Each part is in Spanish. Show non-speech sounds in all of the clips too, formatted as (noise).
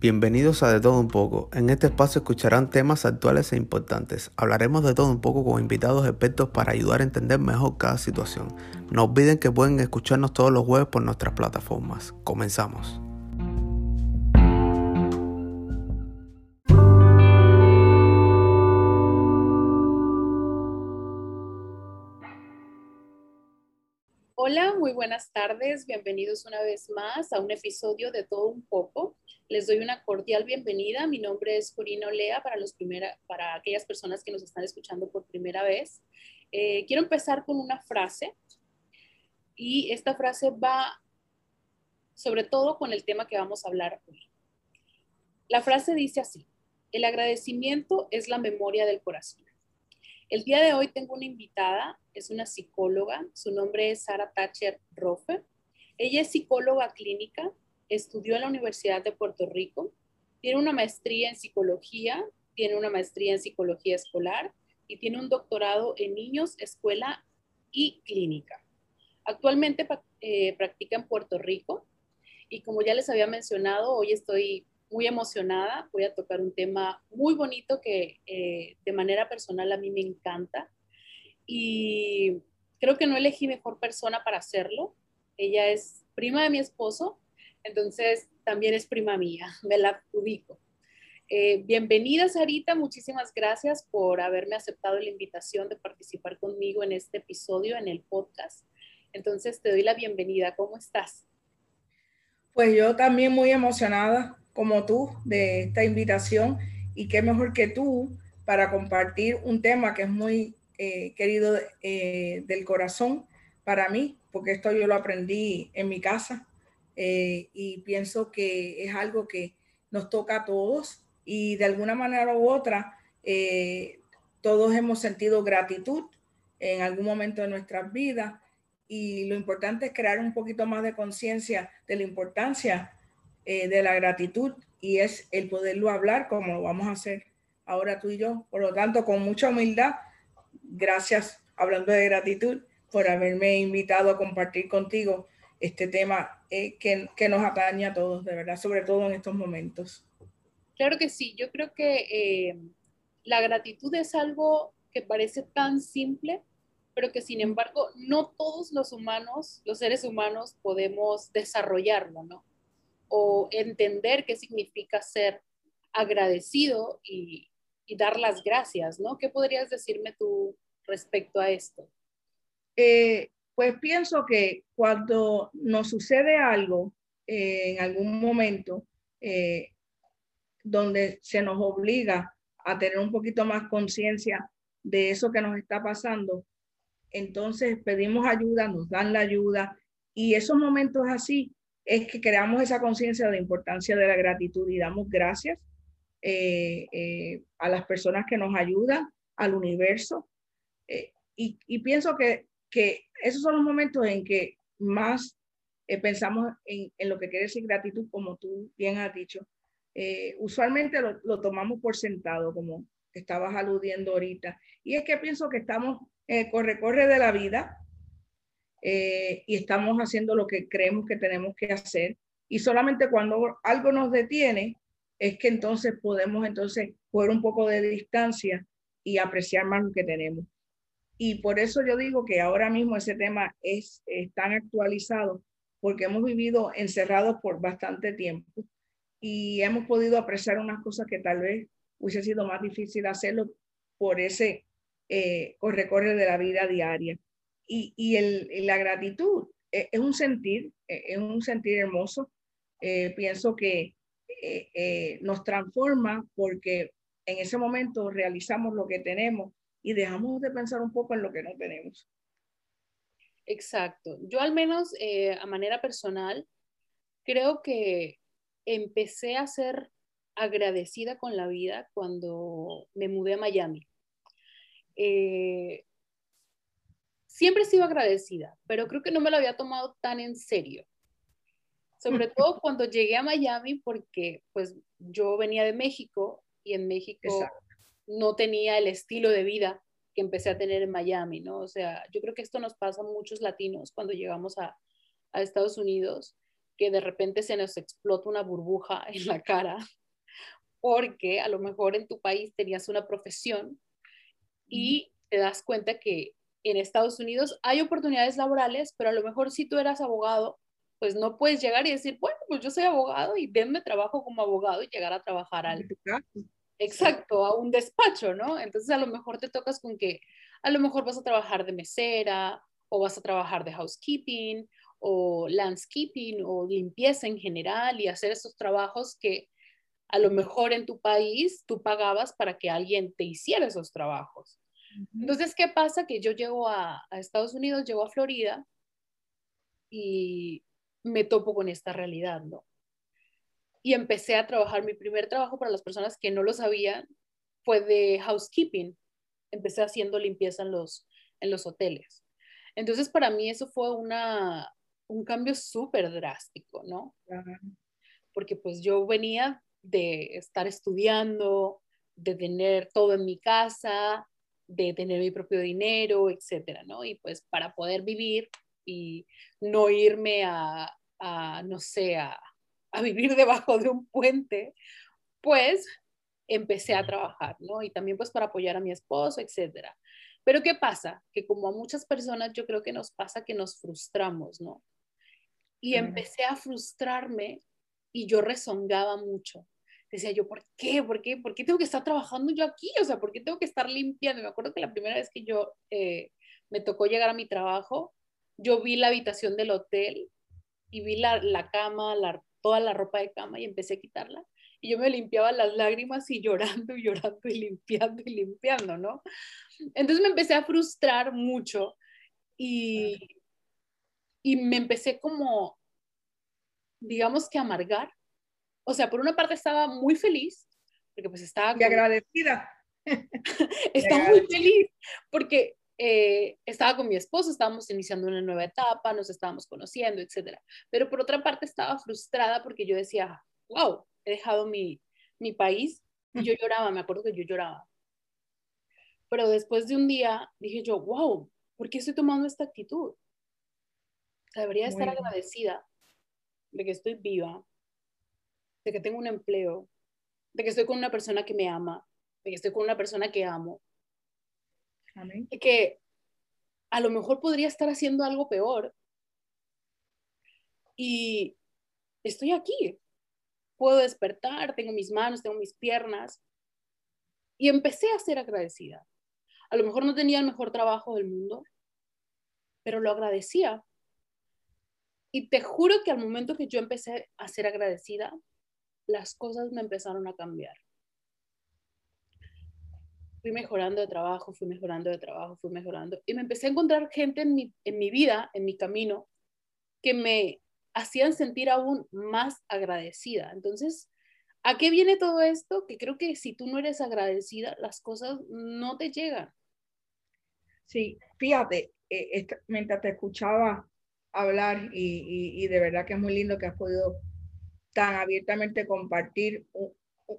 Bienvenidos a De Todo Un poco. En este espacio escucharán temas actuales e importantes. Hablaremos de todo un poco con invitados expertos para ayudar a entender mejor cada situación. No olviden que pueden escucharnos todos los jueves por nuestras plataformas. Comenzamos. Hola, muy buenas tardes. Bienvenidos una vez más a un episodio de Todo un poco. Les doy una cordial bienvenida. Mi nombre es Corina Olea para, los primera, para aquellas personas que nos están escuchando por primera vez. Eh, quiero empezar con una frase y esta frase va sobre todo con el tema que vamos a hablar hoy. La frase dice así, el agradecimiento es la memoria del corazón. El día de hoy tengo una invitada, es una psicóloga, su nombre es Sara Thatcher Rofe. Ella es psicóloga clínica, estudió en la Universidad de Puerto Rico, tiene una maestría en psicología, tiene una maestría en psicología escolar y tiene un doctorado en niños, escuela y clínica. Actualmente eh, practica en Puerto Rico y como ya les había mencionado, hoy estoy muy emocionada. Voy a tocar un tema muy bonito que eh, de manera personal a mí me encanta y creo que no elegí mejor persona para hacerlo. Ella es prima de mi esposo entonces también es prima mía, (laughs) me la ubico. Eh, bienvenida, Sarita, muchísimas gracias por haberme aceptado la invitación de participar conmigo en este episodio, en el podcast. Entonces te doy la bienvenida, ¿cómo estás? Pues yo también muy emocionada, como tú, de esta invitación y qué mejor que tú para compartir un tema que es muy eh, querido eh, del corazón para mí, porque esto yo lo aprendí en mi casa eh, y pienso que es algo que nos toca a todos y de alguna manera u otra todos hemos sentido gratitud en algún momento de nuestras vidas y lo importante es crear un poquito más de conciencia de la importancia eh, de la gratitud y es el poderlo hablar como lo vamos a hacer ahora tú y yo. Por lo tanto, con mucha humildad, gracias hablando de gratitud por haberme invitado a compartir contigo este tema eh, que, que, nos atañe a todos, de verdad, sobre todo en estos momentos. Claro que sí, yo creo que eh, la gratitud es algo que parece tan simple, pero que sin embargo no todos los humanos, los seres humanos, podemos desarrollarlo, ¿no? O entender qué significa ser agradecido y, dar las gracias, ¿no? ¿Qué podrías decirme tú respecto a esto? Eh, pues pienso que cuando nos sucede algo eh, en algún momento eh, donde se nos obliga a tener un poquito más conciencia de eso que nos está pasando, entonces pedimos ayuda, nos dan la ayuda y esos momentos así es que creamos esa conciencia de la importancia de la gratitud y damos gracias eh, a las personas que nos ayudan, al universo. Y, y, pienso que que esos son los momentos en que más eh, pensamos en, lo que quiere decir gratitud, como tú bien has dicho. Eh, usualmente lo, tomamos por sentado, como estabas aludiendo ahorita. Y es que pienso que estamos en el corre-corre de la vida eh, y estamos haciendo lo que creemos que tenemos que hacer. Y solamente cuando algo nos detiene, es que entonces podemos entonces coger un poco de distancia y apreciar más lo que tenemos. Y por eso yo digo que ahora mismo ese tema es, tan actualizado porque hemos vivido encerrados por bastante tiempo y hemos podido apreciar unas cosas que tal vez hubiese sido más difícil hacerlo por ese eh, de la vida diaria. Y, y el, la gratitud es, es, un sentir, es un sentir hermoso. Eh, pienso que eh, nos transforma porque en ese momento realizamos lo que tenemos y dejamos de pensar un poco en lo que no tenemos. Exacto. Yo al menos eh, a manera personal creo que empecé a ser agradecida con la vida cuando me mudé a Miami. Eh, siempre he sido agradecida, pero creo que no me lo había tomado tan en serio. Sobre todo cuando llegué a Miami porque pues yo venía de México y en México no tenía el estilo de vida que empecé a tener en Miami, ¿no? O sea, yo creo que esto nos pasa a muchos latinos cuando llegamos a, Estados Unidos. que de repente se nos explota una burbuja en la cara, porque a lo mejor en tu país tenías una profesión y te das cuenta que en Estados Unidos hay oportunidades laborales, pero a lo mejor si tú eras abogado, pues no puedes llegar y decir, bueno, pues yo soy abogado y denme trabajo como abogado y llegar a trabajar al... Exacto, a un despacho, ¿no? Entonces a lo mejor te tocas con que a lo mejor vas a trabajar de mesera o vas a trabajar de housekeeping o landscaping o limpieza en general y hacer esos trabajos que a lo mejor en tu país tú pagabas para que alguien te hiciera esos trabajos. Entonces, ¿qué pasa? Que yo llego a, Estados Unidos, llego a Florida y me topo con esta realidad, ¿no? Y empecé a trabajar, mi primer trabajo para las personas que no lo sabían fue de housekeeping. Empecé haciendo limpieza en los, en los hoteles. Entonces, para mí eso fue una, un cambio súper drástico, ¿no? Porque pues yo venía de estar estudiando, de tener todo en mi casa, de tener mi propio dinero, etcétera, ¿no? Y pues para poder vivir y no irme a, no sé, a, a vivir debajo de un puente, pues empecé a trabajar, ¿no? Y también pues para apoyar a mi esposo, etcétera. Pero ¿qué pasa? Que como a muchas personas yo creo que nos pasa que nos frustramos, ¿no? Y empecé a frustrarme y yo rezongaba mucho decía yo, ¿por qué? ¿Por qué? ¿Por qué tengo que estar trabajando yo aquí? O sea, ¿por qué tengo que estar limpiando? Me acuerdo que la primera vez que yo eh, me tocó llegar a mi trabajo, yo vi la habitación del hotel y vi la, la cama, la, toda la ropa de cama y empecé a quitarla. Y yo me limpiaba las lágrimas y llorando y llorando y limpiando y limpiando, ¿no? Entonces me empecé a frustrar mucho y, y me empecé como, digamos que amargar o sea, por una parte estaba muy feliz, porque pues estaba... Y agradecida. (laughs) estaba muy feliz, porque eh, estaba con mi esposo, estábamos iniciando una nueva etapa, nos estábamos conociendo, etc. Pero por otra parte estaba frustrada porque yo decía, wow, he dejado mi, mi país y yo lloraba, me acuerdo que yo lloraba. Pero después de un día dije yo, wow, ¿por qué estoy tomando esta actitud? debería estar agradecida de que estoy viva, de que tengo un empleo, de que estoy con una persona que me ama, de que estoy con una persona que amo. Y que a lo mejor podría estar haciendo algo peor. Y estoy aquí. Puedo despertar, tengo mis manos, tengo mis piernas. Y empecé a ser agradecida. A lo mejor no tenía el mejor trabajo del mundo, pero lo agradecía. Y te juro que al momento que yo empecé a ser agradecida, las cosas me empezaron a cambiar. Fui mejorando de trabajo, fui mejorando de trabajo, fui mejorando. Y me empecé a encontrar gente en mi, en mi vida, en mi camino, que me hacían sentir aún más agradecida. Entonces, ¿a qué viene todo esto? Que creo que si tú no eres agradecida, las cosas no te llegan. Sí, fíjate, eh, mientras te escuchaba hablar y, y, de verdad que es muy lindo que has podido tan abiertamente compartir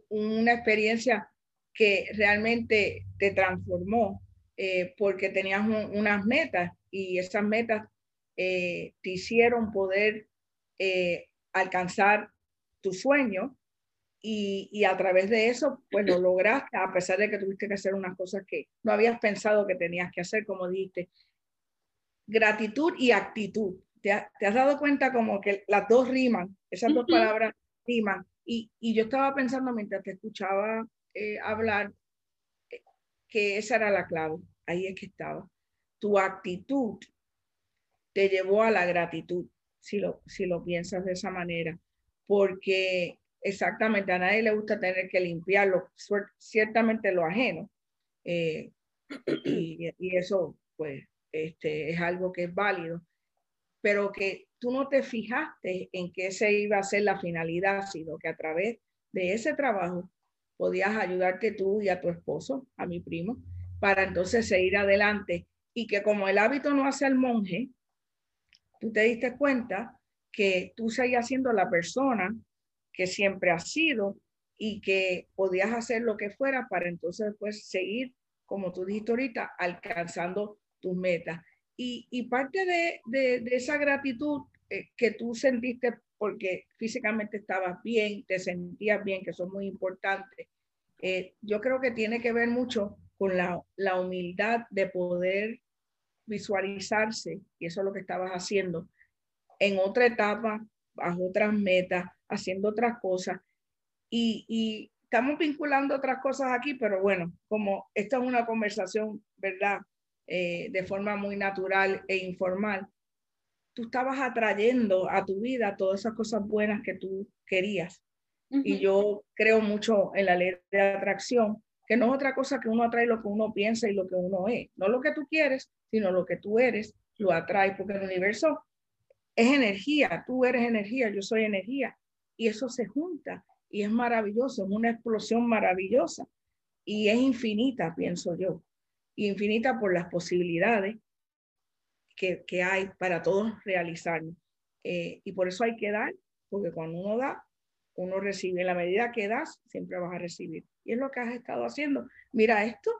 una experiencia que realmente te transformó eh, porque tenías unas metas y esas metas eh, te hicieron poder eh, alcanzar tu sueño y, y, a través de eso pues lo lograste a pesar de que tuviste que hacer unas cosas que no habías pensado que tenías que hacer como dijiste gratitud y actitud ¿Te, has dado cuenta como que las dos riman, esas dos palabras riman? Y, y, yo estaba pensando mientras te escuchaba eh, hablar eh, que esa era la clave, ahí es que estaba. Tu actitud te llevó a la gratitud, si lo, si lo piensas de esa manera, porque exactamente a nadie le gusta tener que limpiarlo, ciertamente lo ajeno. Eh, y, y, eso, pues, este, es algo que es válido pero que tú no te fijaste en que esa iba a ser la finalidad, sino que a través de ese trabajo podías ayudarte tú y a tu esposo, a mi primo, para entonces seguir adelante y que como el hábito no hace al monje, tú te diste cuenta que tú seguías siendo la persona que siempre has sido y que podías hacer lo que fuera para entonces pues seguir, como tú dijiste ahorita, alcanzando tus metas. Y, parte de, esa gratitud eh, que tú sentiste porque físicamente estabas bien, te sentías bien, que son muy importantes. Eh, yo creo que tiene que ver mucho con la, la humildad de poder visualizarse, y eso es lo que estabas haciendo, en otra etapa, bajo otras metas, haciendo otras cosas. Y, y, estamos vinculando otras cosas aquí, pero bueno, como esta es una conversación, ¿verdad? Eh, de forma muy natural e informal, tú estabas atrayendo a tu vida todas esas cosas buenas que tú querías. Y yo creo mucho en la ley de atracción, que no es otra cosa que uno atrae lo que uno piensa y lo que uno es. No lo que tú quieres, sino lo que tú eres, lo atrae, porque el universo es energía, tú eres energía, yo soy energía, y eso se junta y es maravilloso, es una explosión maravillosa y es infinita, pienso yo, infinita por las posibilidades que, que hay para todos realizarnos. Eh, y por eso hay que dar, porque cuando uno da, uno recibe. En la medida que das, siempre vas a recibir. Y es lo que has estado haciendo. Mira esto,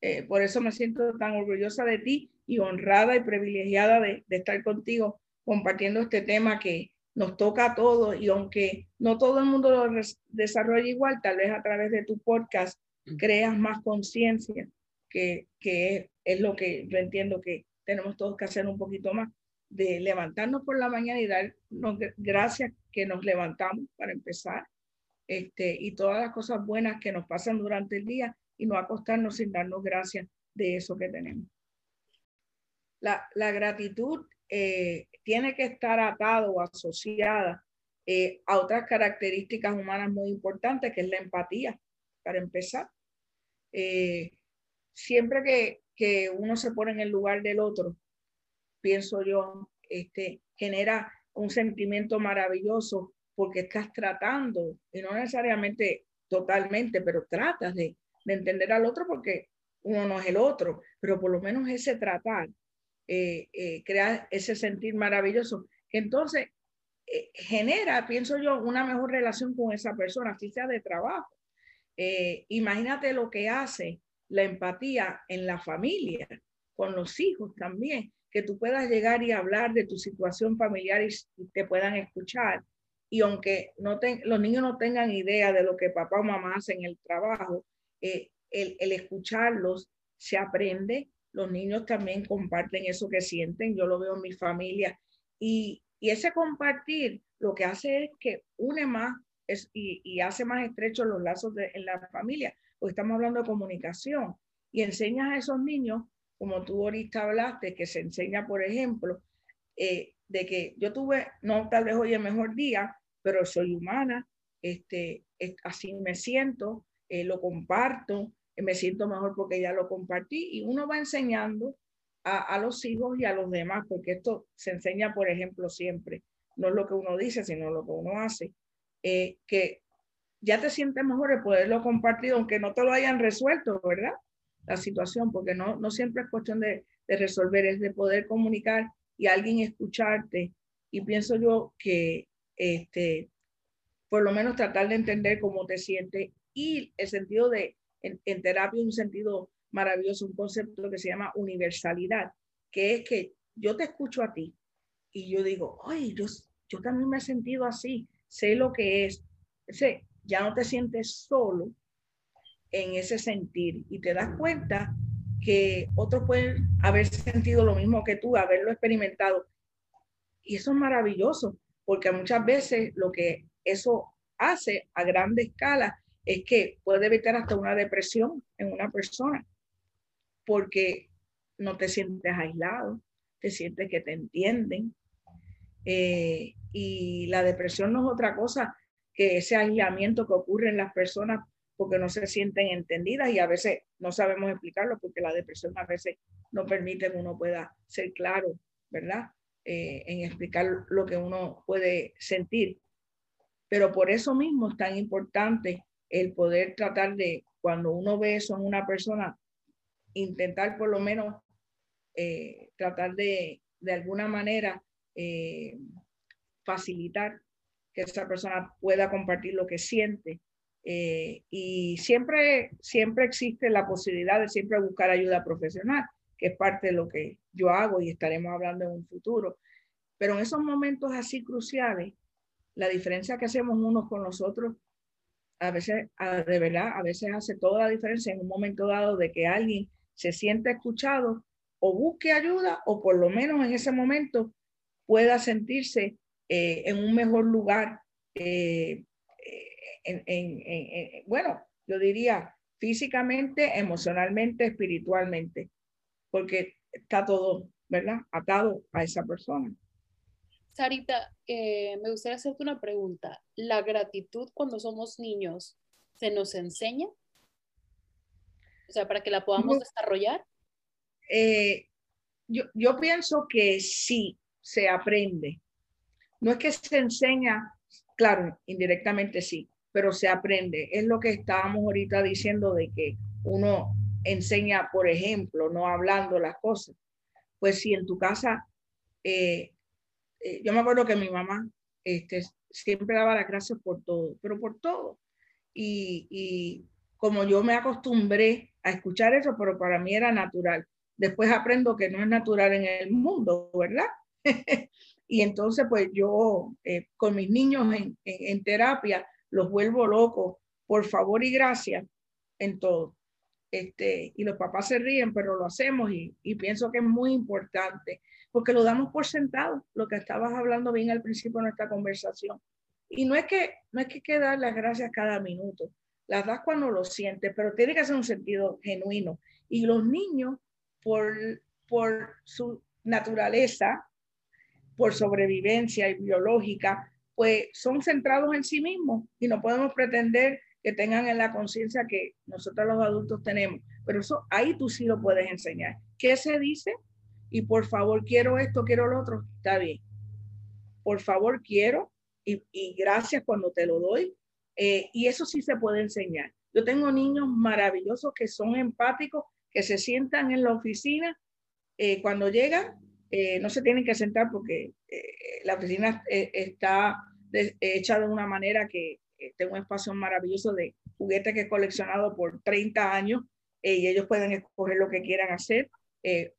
eh, por eso me siento tan orgullosa de ti y honrada y privilegiada de, de estar contigo compartiendo este tema que nos toca a todos y aunque no todo el mundo lo desarrolla igual, tal vez a través de tu podcast mm. creas más conciencia, que, que es, lo que yo entiendo que tenemos todos que hacer un poquito más, de levantarnos por la mañana y darnos gracias que nos levantamos para empezar, este, y todas las cosas buenas que nos pasan durante el día y no acostarnos sin darnos gracias de eso que tenemos. La, la gratitud eh, tiene que estar atado o asociada eh, a otras características humanas muy importantes, que es la empatía, para empezar. Eh, siempre que, que, uno se pone en el lugar del otro, pienso yo, este, genera un sentimiento maravilloso porque estás tratando, y no necesariamente totalmente, pero tratas de, de entender al otro porque uno no es el otro, pero por lo menos ese tratar eh, eh, crea ese sentir maravilloso. Entonces, eh, genera, pienso yo, una mejor relación con esa persona, así sea de trabajo. imagínate lo que hace la empatía en la familia, con los hijos también, que tú puedas llegar y hablar de tu situación familiar y, te puedan escuchar. Y aunque no los niños no tengan idea de lo que papá o mamá hacen en el trabajo, el, el escucharlos se aprende los niños también comparten eso que sienten, yo lo veo en mi familia. Y, ese compartir lo que hace es que une más y, hace más estrechos los lazos en la familia, porque estamos hablando de comunicación. Y enseñas a esos niños, como tú ahorita hablaste, que se enseña, por ejemplo, eh, de que yo tuve, no tal vez hoy el mejor día, pero soy humana, este, así me siento, eh, lo comparto, me siento mejor porque ya lo compartí y uno va enseñando a, a, los hijos y a los demás, porque esto se enseña, por ejemplo, siempre, no es lo que uno dice, sino lo que uno hace, eh, que ya te sientes mejor de poderlo compartir, aunque no te lo hayan resuelto, ¿verdad? La situación, porque no, no siempre es cuestión de, de resolver, es de poder comunicar y alguien escucharte. Y pienso yo que este, por lo menos tratar de entender cómo te sientes y el sentido de en, terapia un sentido maravilloso, un concepto que se llama universalidad, que es que yo te escucho a ti y yo digo, ay, yo, yo también me he sentido así, sé lo que es. Ese, ya no te sientes solo en ese sentir y te das cuenta que otros pueden haber sentido lo mismo que tú, haberlo experimentado. Y eso es maravilloso, porque muchas veces lo que eso hace a grande escala es que puede evitar hasta una depresión en una persona, porque no te sientes aislado, te sientes que te entienden. Eh, y la depresión no es otra cosa que ese aislamiento que ocurre en las personas porque no se sienten entendidas y a veces no sabemos explicarlo porque la depresión a veces no permite que uno pueda ser claro, ¿verdad? Eh, en explicar lo que uno puede sentir. Pero por eso mismo es tan importante el poder tratar de, cuando uno ve eso en una persona, intentar por lo menos eh, tratar de, de alguna manera, eh, facilitar que esa persona pueda compartir lo que siente. Eh, y siempre, siempre existe la posibilidad de siempre buscar ayuda profesional, que es parte de lo que yo hago y estaremos hablando en un futuro. Pero en esos momentos así cruciales, la diferencia que hacemos unos con los otros, a veces, de verdad, a veces hace toda la diferencia en un momento dado de que alguien se sienta escuchado o busque ayuda o por lo menos en ese momento pueda sentirse eh, en un mejor lugar, eh, en, bueno, yo diría físicamente, emocionalmente, espiritualmente, porque está todo, ¿verdad? Atado a esa persona. Sarita, eh, me gustaría hacerte una pregunta. ¿La gratitud cuando somos niños se nos enseña? O sea, para que la podamos desarrollar. Eh, yo, yo pienso que sí, se aprende. No es que se enseña, claro, indirectamente sí, pero se aprende. Es lo que estábamos ahorita diciendo de que uno enseña, por ejemplo, no hablando las cosas. Pues si en tu casa, eh, eh, yo me acuerdo que mi mamá este, siempre daba las gracias por todo, pero por todo. Y, y como yo me acostumbré a escuchar eso, pero para mí era natural. Después aprendo que no es natural en el mundo, ¿verdad? (laughs) y entonces, pues yo eh, con mis niños en, terapia los vuelvo locos, por favor y gracias en todo. Este, y los papás se ríen, pero lo hacemos y, pienso que es muy importante, porque lo damos por sentado, lo que estabas hablando bien al principio de nuestra conversación. Y no es que no es que, que dar las gracias cada minuto, las das cuando lo sientes, pero tiene que ser un sentido genuino. Y los niños, por, por su naturaleza, por sobrevivencia y biológica, pues son centrados en sí mismos y no podemos pretender que tengan en la conciencia que nosotros los adultos tenemos. Pero eso ahí tú sí lo puedes enseñar. ¿Qué se dice? Y por favor, quiero esto, quiero lo otro. Está bien. Por favor, quiero y, gracias cuando te lo doy. Eh, y eso sí se puede enseñar. Yo tengo niños maravillosos que son empáticos, que se sientan en la oficina. Eh, cuando llegan, eh, no se tienen que sentar porque eh, la oficina eh, está hecha de una manera que tengo un espacio maravilloso de juguetes que he coleccionado por 30 años y ellos pueden escoger lo que quieran hacer,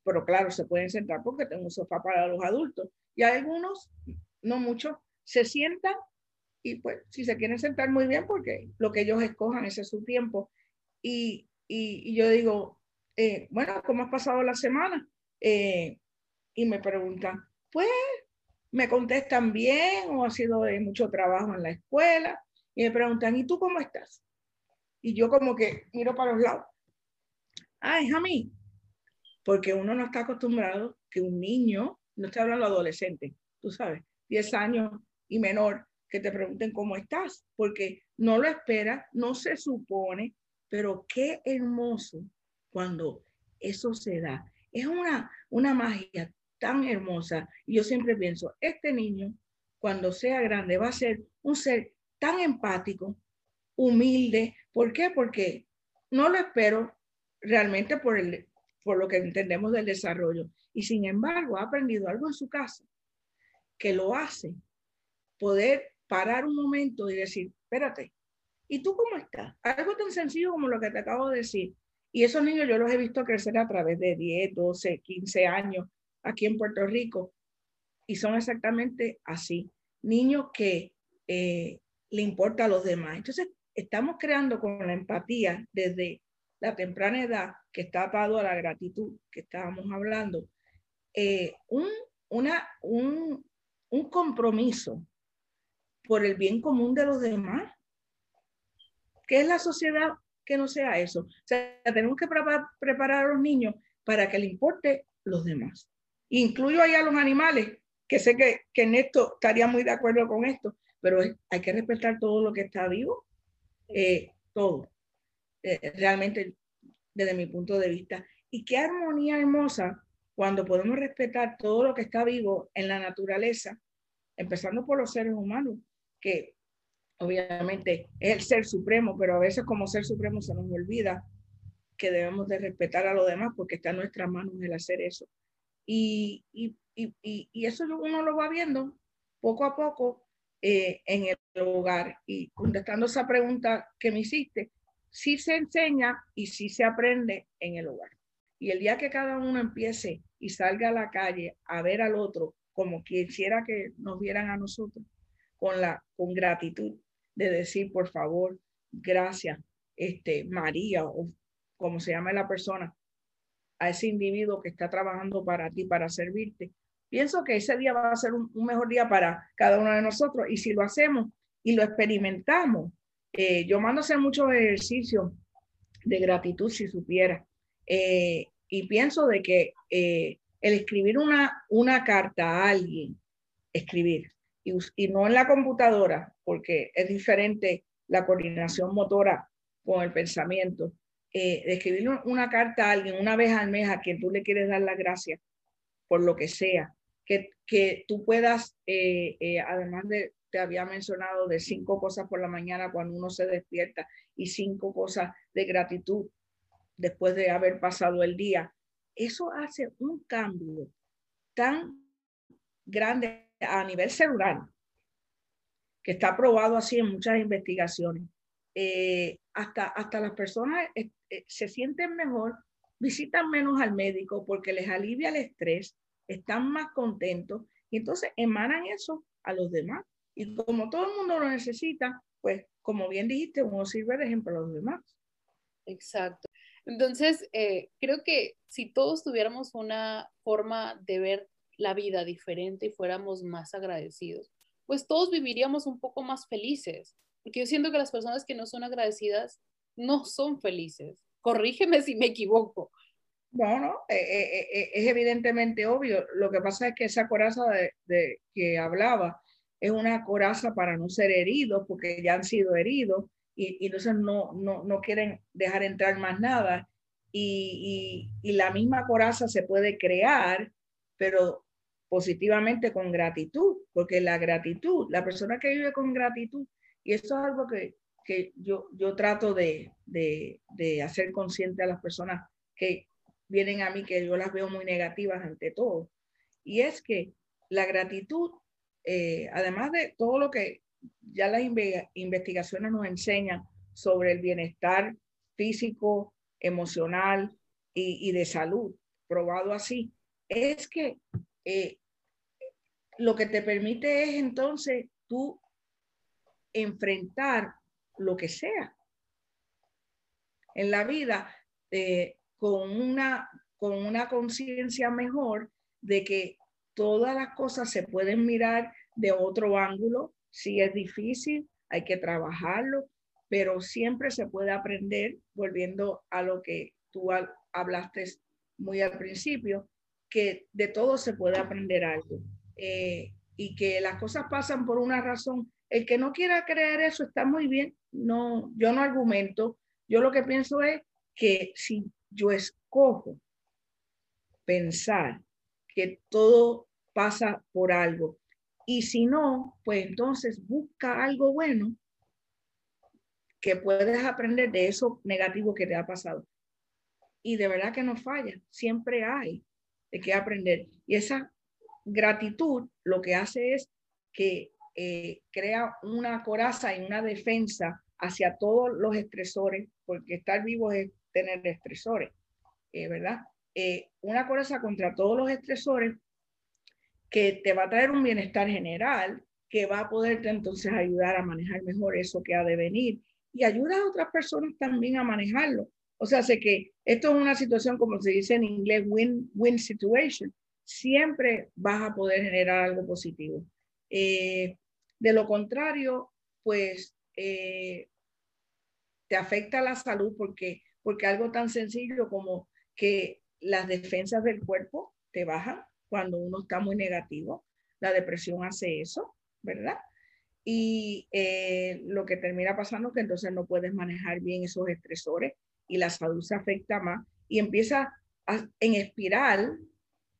pero claro, se pueden sentar porque tengo un sofá para los adultos. Y algunos, no muchos, se sientan y pues si se quieren sentar muy bien porque lo que ellos escojan, ese es su tiempo. Y, y, yo digo, bueno, ¿cómo has pasado la semana? Y me preguntan, pues me contestan bien o ha sido de mucho trabajo en la escuela y me preguntan, ¿y tú cómo estás? Y yo como que miro para los lados. Ah, es a mí. Porque uno no está acostumbrado que un niño, no estoy hablando adolescente, tú sabes, 10 años y menor, que te pregunten cómo estás, porque no lo espera, no se supone, pero qué hermoso cuando eso se da. Es una, una magia tan hermosa. Y yo siempre pienso, este niño, cuando sea grande, va a ser un ser tan empático, humilde. ¿Por qué? Porque no lo espero realmente por, el, por lo que entendemos del desarrollo. Y sin embargo, ha aprendido algo en su casa que lo hace poder parar un momento y decir, espérate, ¿y tú cómo estás? Algo tan sencillo como lo que te acabo de decir. Y esos niños yo los he visto crecer a través de 10, 12, 15 años aquí en Puerto Rico y son exactamente así, niños que eh, le importa a los demás. Entonces, estamos creando con la empatía desde la temprana edad, que está atado a la gratitud que estábamos hablando, eh, un, una, un, un compromiso por el bien común de los demás. ¿Qué es la sociedad que no sea eso? O sea, tenemos que preparar a los niños para que le importe los demás. Incluyo ahí a los animales, que sé que, que en esto estaría muy de acuerdo con esto, pero hay que respetar todo lo que está vivo, eh, todo, eh, realmente desde mi punto de vista. Y qué armonía hermosa cuando podemos respetar todo lo que está vivo en la naturaleza, empezando por los seres humanos, que obviamente es el ser supremo, pero a veces como ser supremo se nos olvida que debemos de respetar a los demás porque está en nuestras manos el hacer eso. Y, y, y, y eso uno lo va viendo poco a poco eh, en el hogar. Y contestando esa pregunta que me hiciste, sí se enseña y sí se aprende en el hogar. Y el día que cada uno empiece y salga a la calle a ver al otro como quisiera que nos vieran a nosotros, con la con gratitud de decir, por favor, gracias, este, María, o como se llama la persona, a ese individuo que está trabajando para ti, para servirte. Pienso que ese día va a ser un, mejor día para cada uno de nosotros y si lo hacemos y lo experimentamos, eh, yo mando a hacer muchos ejercicios de gratitud si supiera. Eh, y pienso de que eh, el escribir una, una carta a alguien, escribir, y, y, no en la computadora, porque es diferente la coordinación motora con el pensamiento, eh, escribir una carta a alguien una vez al mes a quien tú le quieres dar las gracias por lo que sea, que, que tú puedas, eh, eh, además de, te había mencionado de cinco cosas por la mañana cuando uno se despierta y cinco cosas de gratitud después de haber pasado el día. Eso hace un cambio tan grande a nivel celular, que está probado así en muchas investigaciones. Hasta, hasta las personas eh, se sienten mejor, visitan menos al médico porque les alivia el estrés, están más contentos y entonces emanan eso a los demás. Y como todo el mundo lo necesita, pues como bien dijiste, uno sirve de ejemplo a los demás. Exacto. Entonces, eh, creo que si todos tuviéramos una forma de ver la vida diferente y fuéramos más agradecidos, pues todos viviríamos un poco más felices. Porque yo siento que las personas que no son agradecidas no son felices. Corrígeme si me equivoco. Bueno, eh, eh, eh, es evidentemente obvio. Lo que pasa es que esa coraza de, que hablaba es una coraza para no ser heridos, porque ya han sido heridos y, entonces no, no, no, quieren dejar entrar más nada. Y, y, y la misma coraza se puede crear, pero positivamente con gratitud, porque la gratitud, la persona que vive con gratitud, y eso es algo que que yo, yo trato de, de, hacer consciente a las personas que vienen a mí, que yo las veo muy negativas ante todo. Y es que la gratitud, eh, además de todo lo que ya las investigaciones nos enseñan sobre el bienestar físico, emocional y, y de salud, probado así, es que eh, lo que te permite es entonces tú enfrentar lo que sea en la vida eh, con una, con una conciencia mejor de que todas las cosas se pueden mirar de otro ángulo. Si es difícil, hay que trabajarlo, pero siempre se puede aprender, volviendo a lo que tú hablaste muy al principio, que de todo se puede aprender algo eh, y que las cosas pasan por una razón. El que no quiera creer eso está muy bien, no, yo no argumento. Yo lo que pienso es que si yo escojo pensar que todo pasa por algo y si no, pues entonces busca algo bueno que puedes aprender de eso negativo que te ha pasado. Y de verdad que no falla, siempre hay de qué aprender. Y esa gratitud lo que hace es que eh, crea una coraza y una defensa hacia todos los estresores, porque estar vivo es tener estresores, eh, ¿verdad? Eh, una coraza contra todos los estresores que te va a traer un bienestar general, que va a poderte entonces ayudar a manejar mejor eso que ha de venir y ayuda a otras personas también a manejarlo. O sea, sé que esto es una situación, como se dice en inglés, win-win situation. Siempre vas a poder generar algo positivo. De lo contrario, pues eh, te afecta la salud porque, porque algo tan sencillo como que las defensas del cuerpo te bajan cuando uno está muy negativo. La depresión hace eso, ¿verdad? Y eh, lo que termina pasando es que entonces no puedes manejar bien esos estresores y la salud se afecta más y empieza en espiral,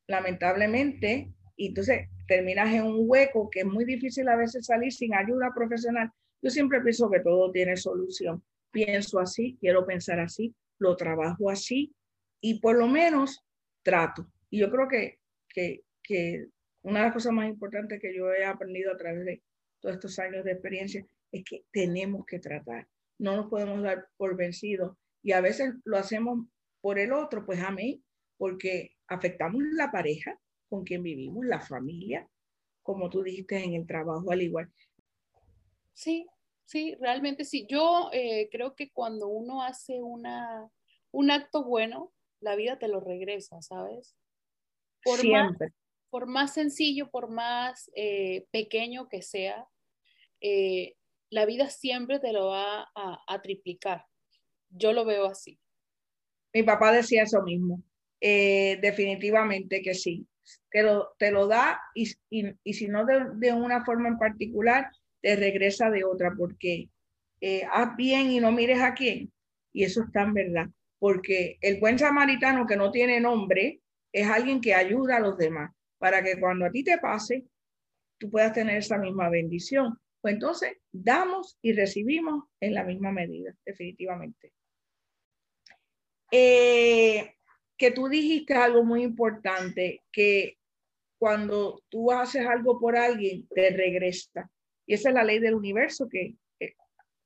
lamentablemente, y entonces terminas en un hueco que es muy difícil a veces salir sin ayuda profesional. Yo siempre pienso que todo tiene solución. Pienso así, quiero pensar así, lo trabajo así y por lo menos trato. Y yo creo que, que, que una de las cosas más importantes que yo he aprendido a través de todos estos años de experiencia es que tenemos que tratar. No nos podemos dar por vencidos y a veces lo hacemos por el otro, pues a mí, porque afectamos la pareja, con quien vivimos, la familia, como tú dijiste en el trabajo al igual. Sí, sí, realmente sí. Yo eh, creo que cuando uno hace una, un acto bueno, la vida te lo regresa, ¿sabes? Por Siempre. Más, por más sencillo, por más eh, pequeño que sea, eh, la vida siempre te lo va a, triplicar. Yo lo veo así. Mi papá decía eso mismo. definitivamente que sí. Te lo, te lo da y, si no de, de, una forma en particular, te regresa de otra, porque eh, haz bien y no mires a quién. Y eso está en verdad, porque el buen samaritano que no tiene nombre es alguien que ayuda a los demás, para que cuando a ti te pase, tú puedas tener esa misma bendición. Pues entonces, damos y recibimos en la misma medida, definitivamente. Eh, que tú dijiste algo muy importante, que cuando tú haces algo por alguien, te regresa. Y esa es la ley del universo que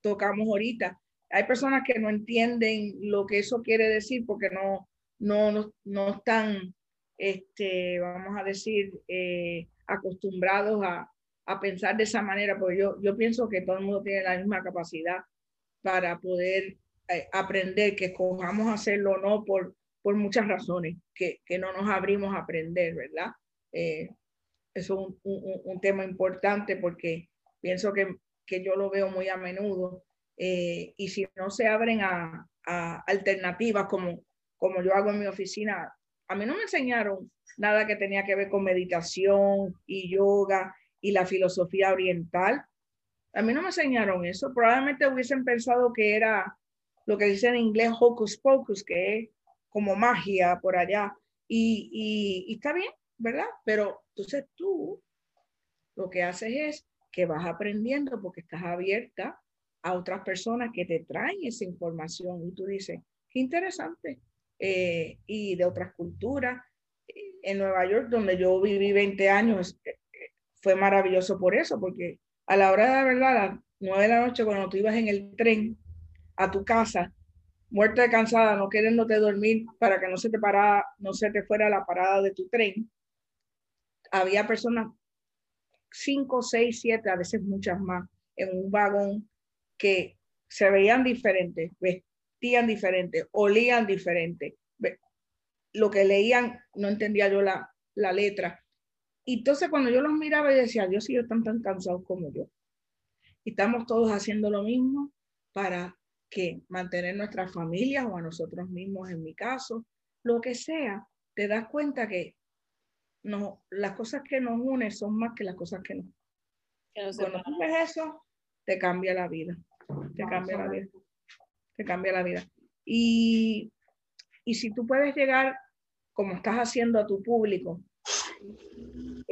tocamos ahorita. Hay personas que no entienden lo que eso quiere decir porque no, no, no, están, este, vamos a decir, eh, acostumbrados a, a, pensar de esa manera, porque yo, yo pienso que todo el mundo tiene la misma capacidad para poder eh, aprender, que escojamos hacerlo o no por, por muchas razones, que, que no nos abrimos a aprender, ¿verdad? Eh, eso es un, un, un, tema importante porque pienso que, que yo lo veo muy a menudo. Eh, y si no se abren a, a, alternativas como, como yo hago en mi oficina, a mí no me enseñaron nada que tenía que ver con meditación y yoga y la filosofía oriental. A mí no me enseñaron eso. Probablemente hubiesen pensado que era lo que dicen en inglés hocus pocus, que es como magia por allá. Y, está bien, ¿verdad? Pero entonces tú lo que haces es que vas aprendiendo porque estás abierta a otras personas que te traen esa información y tú dices, qué interesante. Eh, y de otras culturas. En Nueva York, donde yo viví 20 años, eh, fue maravilloso por eso, porque a la hora de la verdad, a las 9 de la noche, cuando tú ibas en el tren a tu casa, muerta de cansada, no queriéndote dormir para que no se te parara, no se te fuera la parada de tu tren, había personas cinco, seis, siete, a veces muchas más, en un vagón que se veían diferentes, vestían diferentes, olían diferente. Lo que leían, no entendía yo la, la letra. Y entonces cuando yo los miraba, y decía, Dios y yo están tan cansados como yo. Y estamos todos haciendo lo mismo para que mantener nuestras familias o a nosotros mismos, en mi caso, lo que sea, te das cuenta que no, las cosas que nos unen son más que las cosas que nos. Cuando tú ves eso, te cambia la vida. Te cambia la vida. Te cambia la vida. Y, y si tú puedes llegar, como estás haciendo a tu público,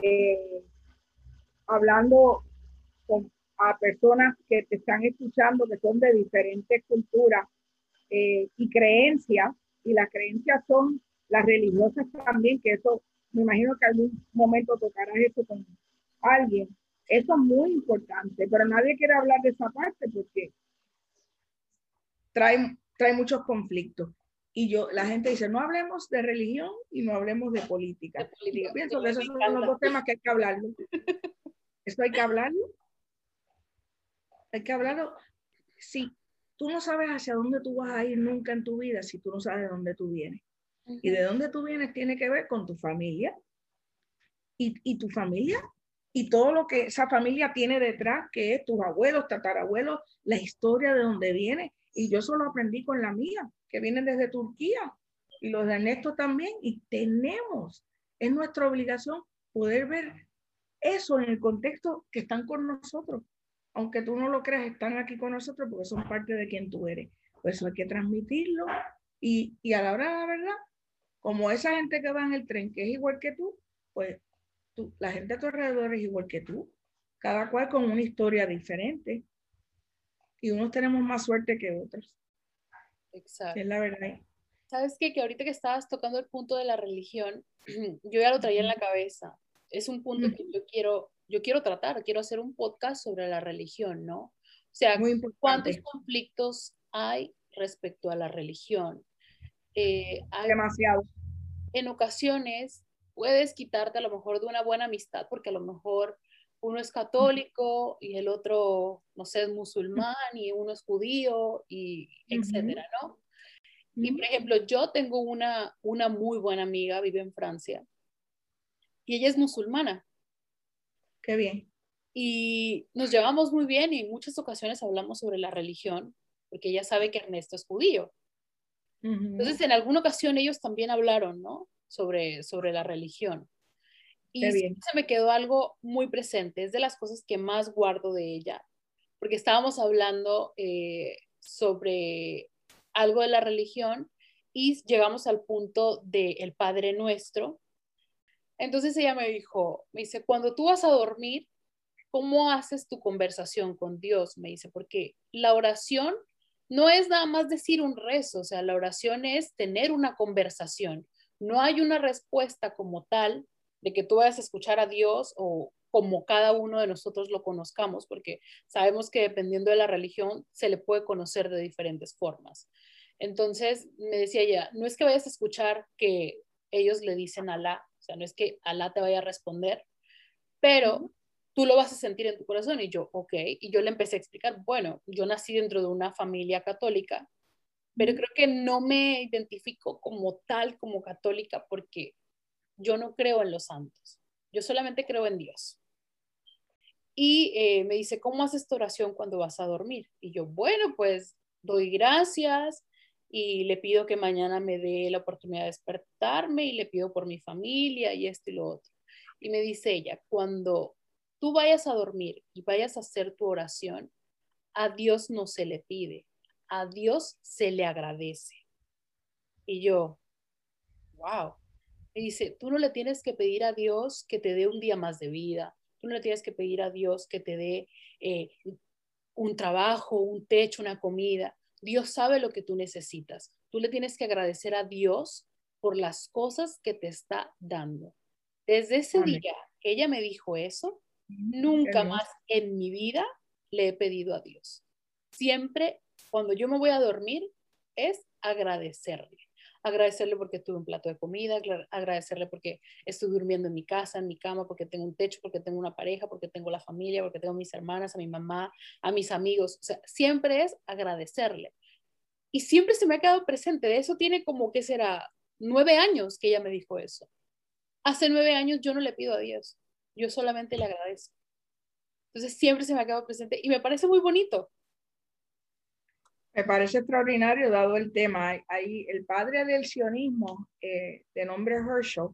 eh, hablando con, a personas que te están escuchando, que son de diferentes culturas eh, y creencias, y las creencias son las religiosas también, que eso me imagino que algún momento tocarás eso con alguien. Eso es muy importante, pero nadie quiere hablar de esa parte porque trae, trae muchos conflictos. Y yo, la gente dice, no hablemos de religión y no hablemos de política. yo pienso que esos son los dos temas que hay que hablarlo. (laughs) Eso hay que hablarlo. Hay que hablarlo. Si tú no sabes hacia dónde tú vas a ir nunca en tu vida, si tú no sabes de dónde tú vienes. Y de dónde tú vienes tiene que ver con tu familia. Y, y, tu familia y todo lo que esa familia tiene detrás, que es tus abuelos, tatarabuelos, la historia de dónde viene. Y yo solo aprendí con la mía, que vienen desde Turquía, y los de Ernesto también. Y tenemos, es nuestra obligación poder ver eso en el contexto que están con nosotros. Aunque tú no lo creas, están aquí con nosotros porque son parte de quien tú eres. Pues eso hay que transmitirlo. Y, y a la hora de la verdad, como esa gente que va en el tren, que es igual que tú, pues tú, la gente a tu alrededor es igual que tú, cada cual con una historia diferente. Y unos tenemos más suerte que otros. Exacto. Es la verdad. Sabes qué? que ahorita que estabas tocando el punto de la religión, (clears throat) yo ya lo traía en la cabeza. Es un punto que yo quiero, yo quiero tratar, quiero hacer un podcast sobre la religión, ¿no? O sea, ¿cuántos conflictos hay respecto a la religión? Eh, Demasiado. En ocasiones puedes quitarte a lo mejor de una buena amistad porque a lo mejor uno es católico y el otro, no sé, es musulmán y uno es judío y etcétera, ¿no? Y por ejemplo, yo tengo una, una muy buena amiga, vive en Francia, y ella es musulmana. Qué bien. Y nos llevamos muy bien y en muchas ocasiones hablamos sobre la religión, porque ella sabe que Ernesto es judío. Entonces, en alguna ocasión ellos también hablaron, ¿no? Sobre, sobre la religión. Y se me quedó algo muy presente, es de las cosas que más guardo de ella, porque estábamos hablando eh, sobre algo de la religión y llegamos al punto del Padre Nuestro. Entonces ella me dijo, me dice, cuando tú vas a dormir, ¿cómo haces tu conversación con Dios? Me dice, porque la oración no es nada más decir un rezo, o sea, la oración es tener una conversación. No hay una respuesta como tal de que tú vayas a escuchar a Dios o como cada uno de nosotros lo conozcamos, porque sabemos que dependiendo de la religión se le puede conocer de diferentes formas. Entonces me decía ella, no es que vayas a escuchar que ellos le dicen Alá, o sea, no es que Alá te vaya a responder, pero tú lo vas a sentir en tu corazón. Y yo, ok, y yo le empecé a explicar, bueno, yo nací dentro de una familia católica, pero creo que no me identifico como tal, como católica, porque yo no creo en los santos, yo solamente creo en Dios. Y eh, me dice, ¿cómo haces tu oración cuando vas a dormir? Y yo, bueno, pues doy gracias, y le pido que mañana me dé la oportunidad de despertarme y le pido por mi familia y esto y lo otro. Y me dice ella, cuando tú vayas a dormir y vayas a hacer tu oración, a Dios no se le pide, a Dios se le agradece. Y yo, wow. Me dice, tú no le tienes que pedir a Dios que te dé un día más de vida, tú no le tienes que pedir a Dios que te dé eh, un trabajo, un techo, una comida. Dios sabe lo que tú necesitas. Tú le tienes que agradecer a Dios por las cosas que te está dando. Desde ese día que ella me dijo eso, nunca más en mi vida le he pedido a Dios. Siempre cuando yo me voy a dormir es agradecerle agradecerle porque tuve un plato de comida, agradecerle porque estoy durmiendo en mi casa, en mi cama, porque tengo un techo, porque tengo una pareja, porque tengo la familia, porque tengo mis hermanas, a mi mamá, a mis amigos. O sea, siempre es agradecerle. Y siempre se me ha quedado presente. De eso tiene como que será nueve años que ella me dijo eso. Hace nueve años yo no le pido a Dios, yo solamente le agradezco. Entonces siempre se me ha quedado presente y me parece muy bonito me parece extraordinario dado el tema. Ahí el padre del sionismo, eh, de nombre Herschel,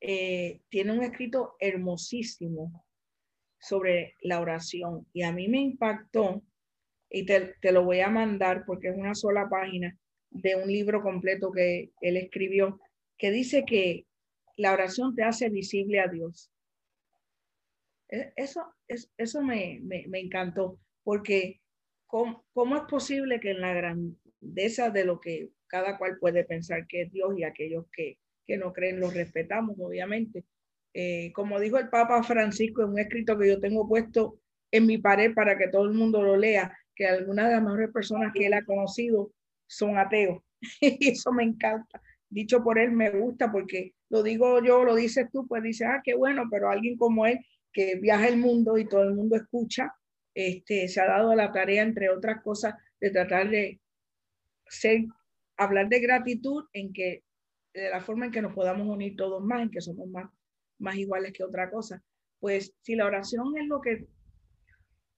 eh, tiene un escrito hermosísimo sobre la oración y a mí me impactó y te, te, lo voy a mandar porque es una sola página de un libro completo que él escribió que dice que la oración te hace visible a Dios. E, eso, es, eso me, me, me encantó porque ¿Cómo, es posible que en la grandeza de lo que cada cual puede pensar que es Dios y aquellos que, que no creen los respetamos, obviamente? Eh, como dijo el Papa Francisco en un escrito que yo tengo puesto en mi pared para que todo el mundo lo lea, que algunas de las mejores personas que él ha conocido son ateos. (laughs) y eso me encanta. Dicho por él, me gusta porque lo digo yo, lo dices tú, pues dice, ah, qué bueno, pero alguien como él que viaja el mundo y todo el mundo escucha, este, se ha dado la tarea, entre otras cosas, de tratar de ser, hablar de gratitud en que, de la forma en que nos podamos unir todos más, en que somos más, más iguales que otra cosa. Pues si la oración es lo que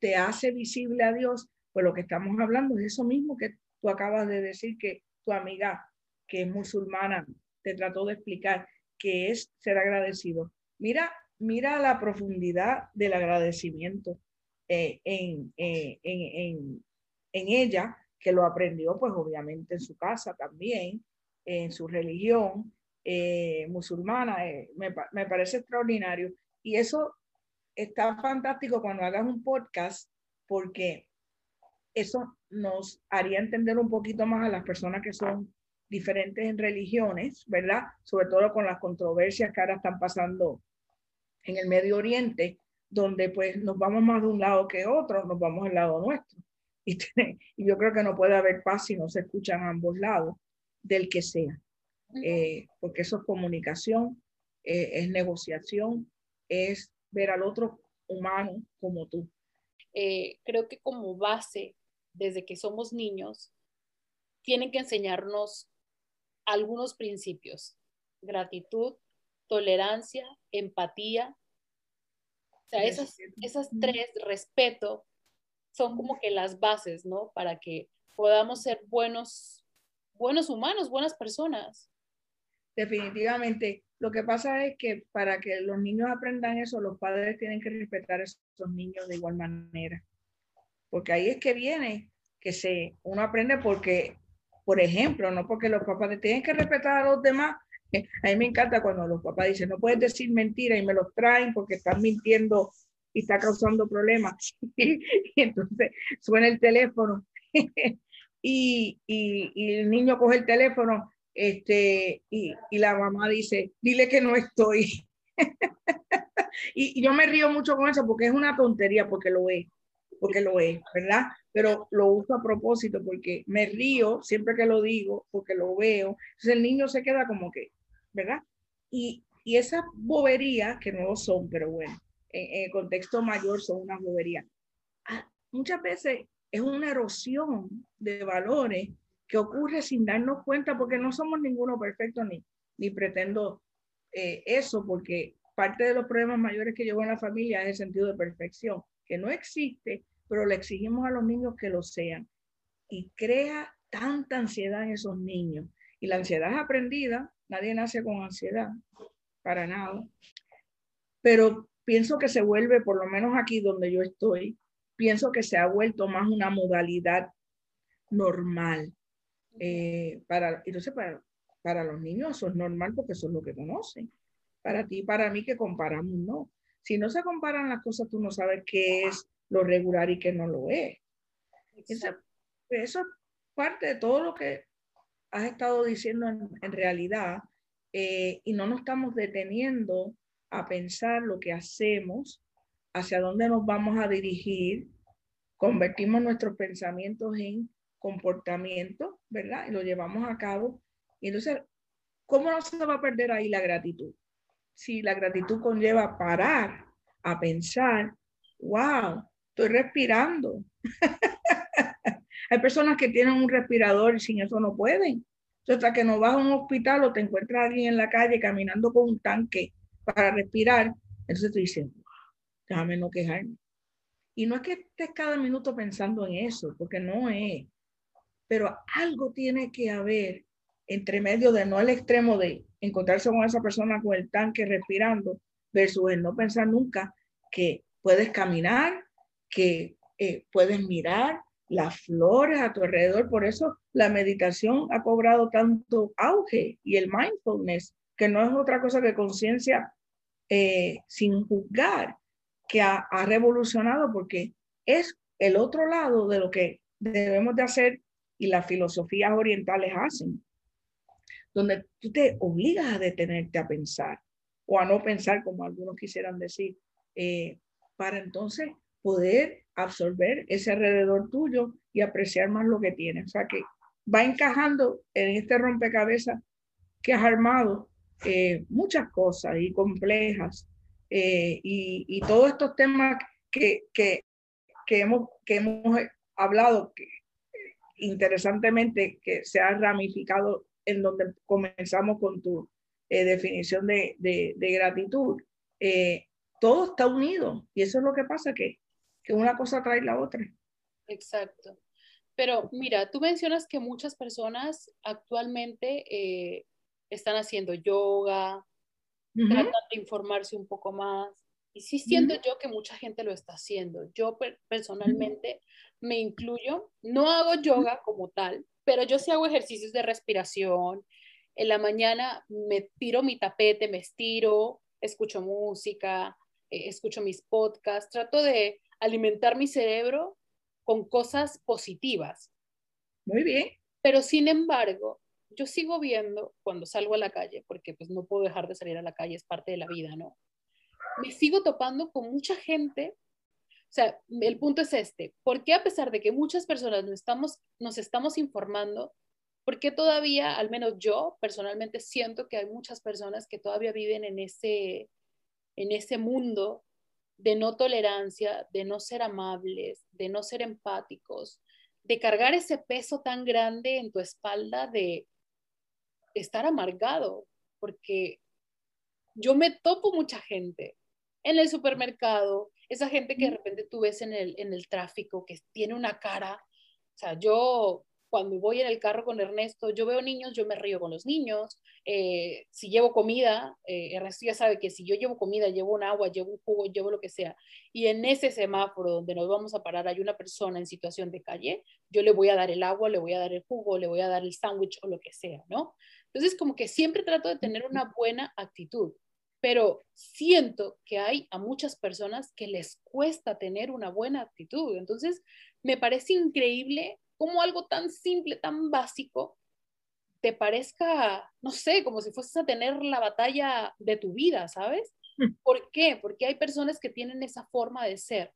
te hace visible a Dios, pues lo que estamos hablando es eso mismo que tú acabas de decir que tu amiga que es musulmana te trató de explicar, que es ser agradecido. Mira, mira la profundidad del agradecimiento. Eh, en, eh, en, en, ella, que lo aprendió pues obviamente en su casa también, en su religión eh, musulmana, me, me, parece extraordinario. Y eso está fantástico cuando hagas un podcast porque eso nos haría entender un poquito más a las personas que son diferentes en religiones, ¿verdad? Sobre todo con las controversias que ahora están pasando en el Medio Oriente, donde pues nos vamos más de un lado que otro, nos vamos al lado nuestro. (laughs) Y, yo creo que no puede haber paz si no se escuchan ambos lados, del que sea, eh, porque eso es comunicación, eh, es negociación, es ver al otro humano como tú. Eh, creo que como base, desde que somos niños, tienen que enseñarnos algunos principios, gratitud, tolerancia, empatía. O sea, esas, esas tres, respeto, son como que las bases, ¿no? Para que podamos ser buenos, buenos humanos, buenas personas. Definitivamente. Lo que pasa es que para que los niños aprendan eso, los padres tienen que respetar a esos niños de igual manera. Porque ahí es que viene que se, uno aprende porque, por ejemplo, no porque los papás tienen que respetar a los demás. A mí me encanta cuando los papás dicen, no puedes decir mentira y me los traen porque están mintiendo y está causando problemas. (laughs) y entonces suena el teléfono (laughs) y, y, el niño coge el teléfono este, y, y la mamá dice, dile que no estoy. (laughs) y, y, yo me río mucho con eso porque es una tontería, porque lo es, porque lo es, ¿verdad? Pero lo uso a propósito porque me río siempre que lo digo, porque lo veo. Entonces el niño se queda como que, ¿verdad? Y, y esas boberías, que no lo son, pero bueno, en, en el contexto mayor son unas boberías. Ah, muchas veces es una erosión de valores que ocurre sin darnos cuenta porque no somos ninguno perfecto ni, ni pretendo eh, eso porque parte de los problemas mayores que llevo en la familia es el sentido de perfección, que no existe, pero le exigimos a los niños que lo sean y crea tanta ansiedad en esos niños. Y la ansiedad es aprendida, nadie nace con ansiedad, para nada. Pero pienso que se vuelve, por lo menos aquí donde yo estoy, pienso que se ha vuelto más una modalidad normal. Eh, para, entonces, para, para los niños eso es normal porque eso es lo que conocen. Para ti, para mí que comparamos, no. Si no se comparan las cosas, tú no sabes qué es lo regular y qué no lo es. Eso, eso, es parte de todo lo que has estado diciendo en, realidad eh, y no nos estamos deteniendo a pensar lo que hacemos, hacia dónde nos vamos a dirigir, convertimos nuestros pensamientos en comportamiento, ¿verdad? Y lo llevamos a cabo. Y entonces, ¿cómo no se va a perder ahí la gratitud? Si la gratitud conlleva parar a pensar, wow, estoy respirando. (laughs) Hay personas que tienen un respirador y sin eso no pueden. Entonces, hasta que no vas a un hospital o te encuentras alguien en la calle caminando con un tanque para respirar, entonces tú dices, déjame no quejarme. Y no es que estés cada minuto pensando en eso, porque no es pero algo tiene que haber entre medio de no al extremo de encontrarse con esa persona con el tanque respirando versus el no pensar nunca que puedes caminar, que eh, puedes mirar las flores a tu alrededor. Por eso la meditación ha cobrado tanto auge y el mindfulness, que no es otra cosa que conciencia eh, sin juzgar, que ha, revolucionado porque es el otro lado de lo que debemos de hacer y las filosofías orientales hacen, donde tú te obligas a detenerte a pensar o a no pensar como algunos quisieran decir, eh, para entonces poder absorber ese alrededor tuyo y apreciar más lo que tienes. O sea que va encajando en este rompecabezas que has armado eh, muchas cosas y complejas eh, y, todos estos temas que, que, que, hemos, que hemos hablado, que, interesantemente que se ha ramificado en donde comenzamos con tu eh, definición de, de, de gratitud, eh, todo está unido y eso es lo que pasa, que, que una cosa trae la otra. Exacto. Pero mira, tú mencionas que muchas personas actualmente eh, están haciendo yoga, uh -huh. tratan de informarse un poco más. Y sí siento uh -huh. yo que mucha gente lo está haciendo. Yo personalmente me incluyo, no hago yoga como tal, pero yo sí hago ejercicios de respiración. En la mañana me tiro mi tapete, me estiro, escucho música, eh, escucho mis podcasts, trato de alimentar mi cerebro con cosas positivas. Muy bien. Pero sin embargo, yo sigo viendo cuando salgo a la calle, porque pues no puedo dejar de salir a la calle, es parte de la vida, ¿no? Me sigo topando con mucha gente o sea, el punto es este, ¿por qué a pesar de que muchas personas nos estamos, nos estamos informando, por qué todavía, al menos yo personalmente siento que hay muchas personas que todavía viven en ese, en ese mundo de no tolerancia, de no ser amables, de no ser empáticos, de cargar ese peso tan grande en tu espalda de estar amargado, porque yo me topo mucha gente en el supermercado, esa gente que de repente tú ves en el, en el tráfico, que tiene una cara, o sea, yo cuando voy en el carro con Ernesto, yo veo niños, yo me río con los niños. Eh, si llevo comida, eh, Ernesto ya sabe que si yo llevo comida, llevo un agua, llevo un jugo, llevo lo que sea, y en ese semáforo donde nos vamos a parar hay una persona en situación de calle, yo le voy a dar el agua, le voy a dar el jugo, le voy a dar el sándwich o lo que sea, ¿no? Entonces, como que siempre trato de tener una buena actitud, pero siento que hay a muchas personas que les cuesta tener una buena actitud. Entonces, me parece increíble cómo algo tan simple, tan básico, te parezca, no sé, como si fueses a tener la batalla de tu vida, ¿sabes? Mm. ¿Por qué? Porque hay personas que tienen esa forma de ser.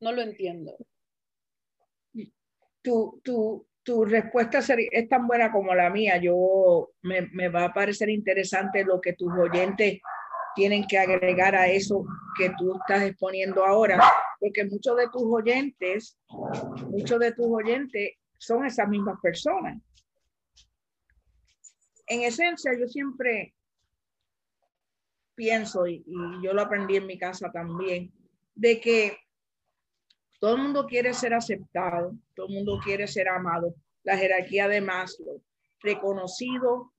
No lo entiendo. Tu, tu, tu respuesta es tan buena como la mía. Yo me, me va a parecer interesante lo que tus oyentes tienen que agregar a eso que tú estás exponiendo ahora, porque muchos de tus oyentes, muchos de tus oyentes son esas mismas personas. En esencia, yo siempre pienso, y, yo lo aprendí en mi casa también, de que todo el mundo quiere ser aceptado, todo el mundo quiere ser amado. La jerarquía de Maslow, reconocido,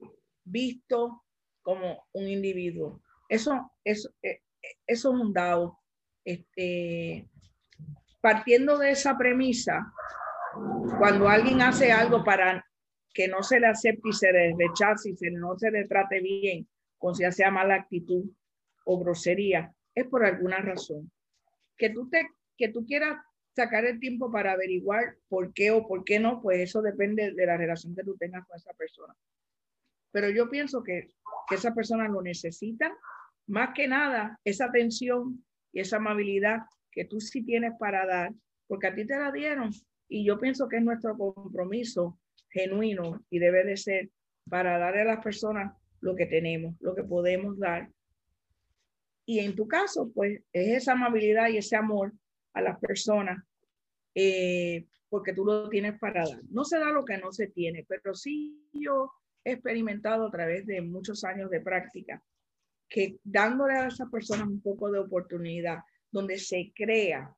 visto como un individuo. Eso, eso, eh, es un dado. Este, partiendo de esa premisa, cuando alguien hace algo para que no se le acepte y se le rechace y se, no se le trate bien, con ya sea mala actitud o grosería, es por alguna razón. Que tú, te, que tú quieras sacar el tiempo para averiguar por qué o por qué no, pues eso depende de la relación que tú tengas con esa persona. Pero yo pienso que, que esa persona lo necesita más que nada esa atención y esa amabilidad que tú sí tienes para dar, porque a ti te la dieron y yo pienso que es nuestro compromiso genuino y debe de ser para darle a las personas lo que tenemos, lo que podemos dar. Y en tu caso, pues es esa amabilidad y ese amor a las personas, eh, porque tú lo tienes para dar. No se da lo que no se tiene, pero sí yo he experimentado a través de muchos años de práctica que dándole a esas personas un poco de oportunidad, donde se crea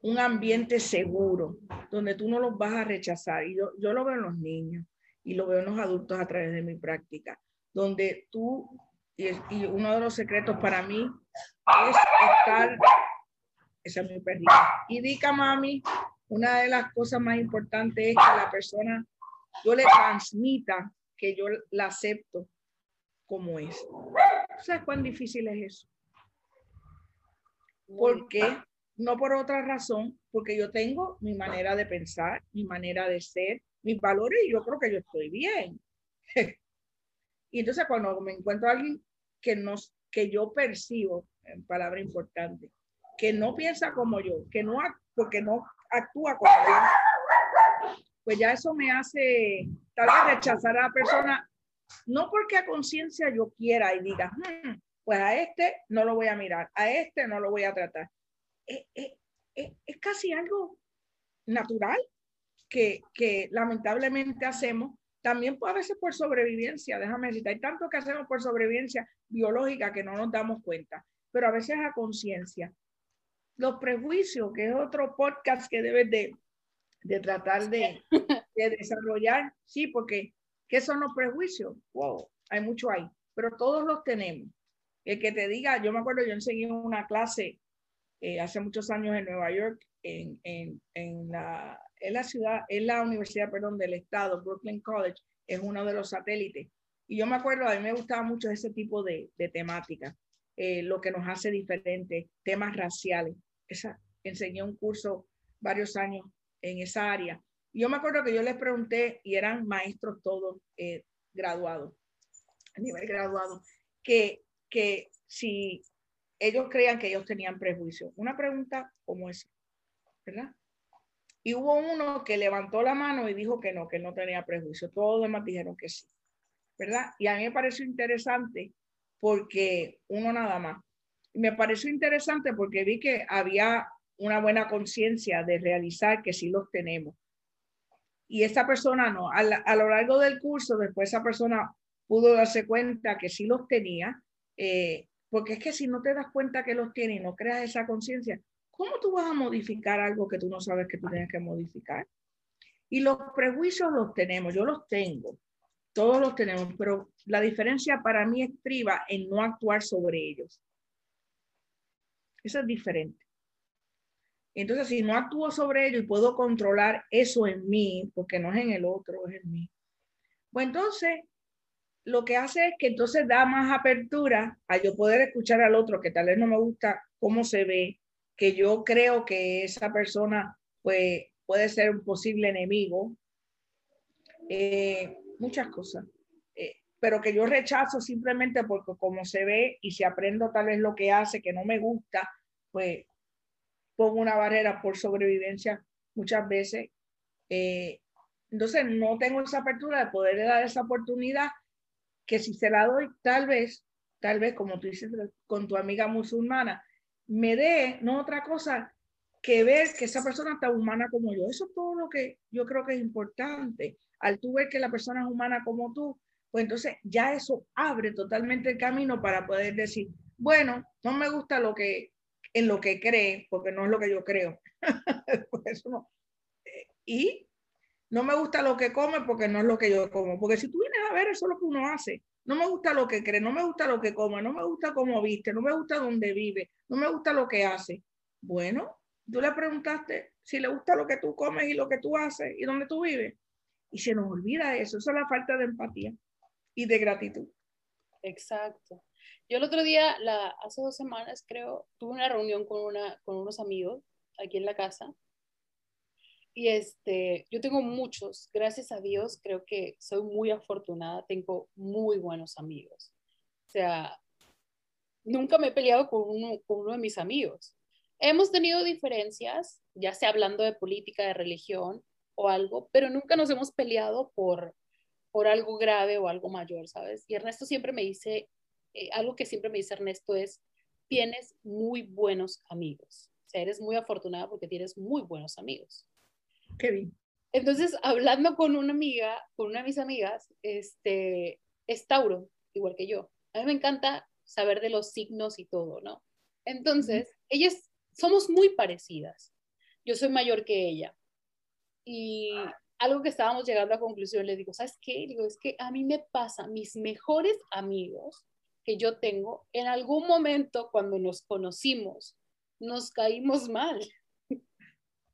un ambiente seguro, donde tú no los vas a rechazar. Y yo, yo lo veo en los niños y lo veo en los adultos a través de mi práctica, donde tú, y, uno de los secretos para mí es estar, esa es mi perrita, y dica mami, una de las cosas más importantes es que la persona, yo le transmita que yo la acepto como es. ¿Sabes cuán difícil es eso? Porque no por otra razón, porque yo tengo mi manera de pensar, mi manera de ser, mis valores y yo creo que yo estoy bien. (laughs) y entonces cuando me encuentro a alguien que, no, que yo percibo, en palabra importante, que no piensa como yo, que no, porque no actúa como yo, pues ya eso me hace tal vez rechazar a la persona no porque a conciencia yo quiera y diga, hmm, pues a este no lo voy a mirar, a este no lo voy a tratar. Es, casi algo natural que, lamentablemente hacemos, también a veces por sobrevivencia, déjame decirte, hay tanto que hacemos por sobrevivencia biológica que no nos damos cuenta, pero a veces a conciencia. Los prejuicios, que es otro podcast que debes de, tratar de, de desarrollar, sí, porque ¿Qué son los prejuicios? Wow, hay mucho ahí, pero todos los tenemos. El que te diga, yo me acuerdo, yo enseñé una clase eh, hace muchos años en Nueva York, en, en, en, la, en la ciudad, en la universidad, perdón, del estado, Brooklyn College, es uno de los satélites. Y yo me acuerdo, a mí me gustaba mucho ese tipo de, de temática, eh, lo que nos hace diferentes, temas raciales. Esa, enseñé un curso varios años en esa área yo me acuerdo que yo les pregunté, y eran maestros todos eh, graduados, a nivel graduado, que, que si ellos creían que ellos tenían prejuicio. Una pregunta como esa, ¿verdad? Y hubo uno que levantó la mano y dijo que no, que no tenía prejuicio. Todos los demás dijeron que sí, ¿verdad? Y a mí me pareció interesante porque uno nada más. me pareció interesante porque vi que había una buena conciencia de realizar que sí los tenemos. Y esta persona no, a, lo largo del curso, después esa persona pudo darse cuenta que sí los tenía, eh, porque es que si no te das cuenta que los tiene y no creas esa conciencia, ¿cómo tú vas a modificar algo que tú no sabes que tú tienes que modificar? Y los prejuicios los tenemos, yo los tengo, todos los tenemos, pero la diferencia para mí estriba en no actuar sobre ellos. Eso es diferente. Entonces, si no actúo sobre ello y puedo controlar eso en mí, porque no es en el otro, es en mí, pues entonces lo que hace es que entonces da más apertura a yo poder escuchar al otro que tal vez no me gusta cómo se ve, que yo creo que esa persona pues, puede ser un posible enemigo, eh, muchas cosas, eh, pero que yo rechazo simplemente porque como se ve y si aprendo tal vez lo que hace que no me gusta, pues pongo una barrera por sobrevivencia muchas veces. Eh, entonces no tengo esa apertura de poder dar esa oportunidad que si se la doy, tal vez, tal vez como tú dices con tu amiga musulmana, me dé no otra cosa que ver que esa persona está humana como yo. Eso es todo lo que yo creo que es importante. Al tú ver que la persona es humana como tú, pues entonces ya eso abre totalmente el camino para poder decir, bueno, no me gusta lo que en lo que cree, porque no es lo que yo creo. (laughs) Y no me gusta lo que come porque no es lo que yo como. Porque si tú vienes a ver, eso es lo que uno hace. No me gusta lo que cree, no me gusta lo que come, no me gusta cómo viste, no me gusta dónde vive, no me gusta lo que hace. Bueno, tú le preguntaste si le gusta lo que tú comes y lo que tú haces y dónde tú vives. Y se nos olvida eso. Eso es la falta de empatía y de gratitud. Exacto. Yo el otro día, la, hace dos semanas creo, tuve una reunión con, una, con unos amigos aquí en la casa. Y este, yo tengo muchos, gracias a Dios, creo que soy muy afortunada, tengo muy buenos amigos. O sea, nunca me he peleado con uno, de mis amigos. Hemos tenido diferencias, ya sea hablando de política, de religión o algo, pero nunca nos hemos peleado por, por algo grave o algo mayor, ¿sabes? Y Ernesto siempre me dice, eh, algo que siempre me dice Ernesto es, tienes muy buenos amigos. O sea, eres muy afortunada porque tienes muy buenos amigos. Qué bien. Entonces, hablando con una amiga, con una de mis amigas, este, es Tauro, igual que yo. A mí me encanta saber de los signos y todo, ¿no? Entonces, ellas somos muy parecidas. Yo soy mayor que ella. Y algo que estábamos llegando a conclusión, le digo, ¿sabes qué? digo, es que a mí me pasa, mis mejores amigos que yo tengo, en algún momento cuando nos conocimos, nos caímos mal.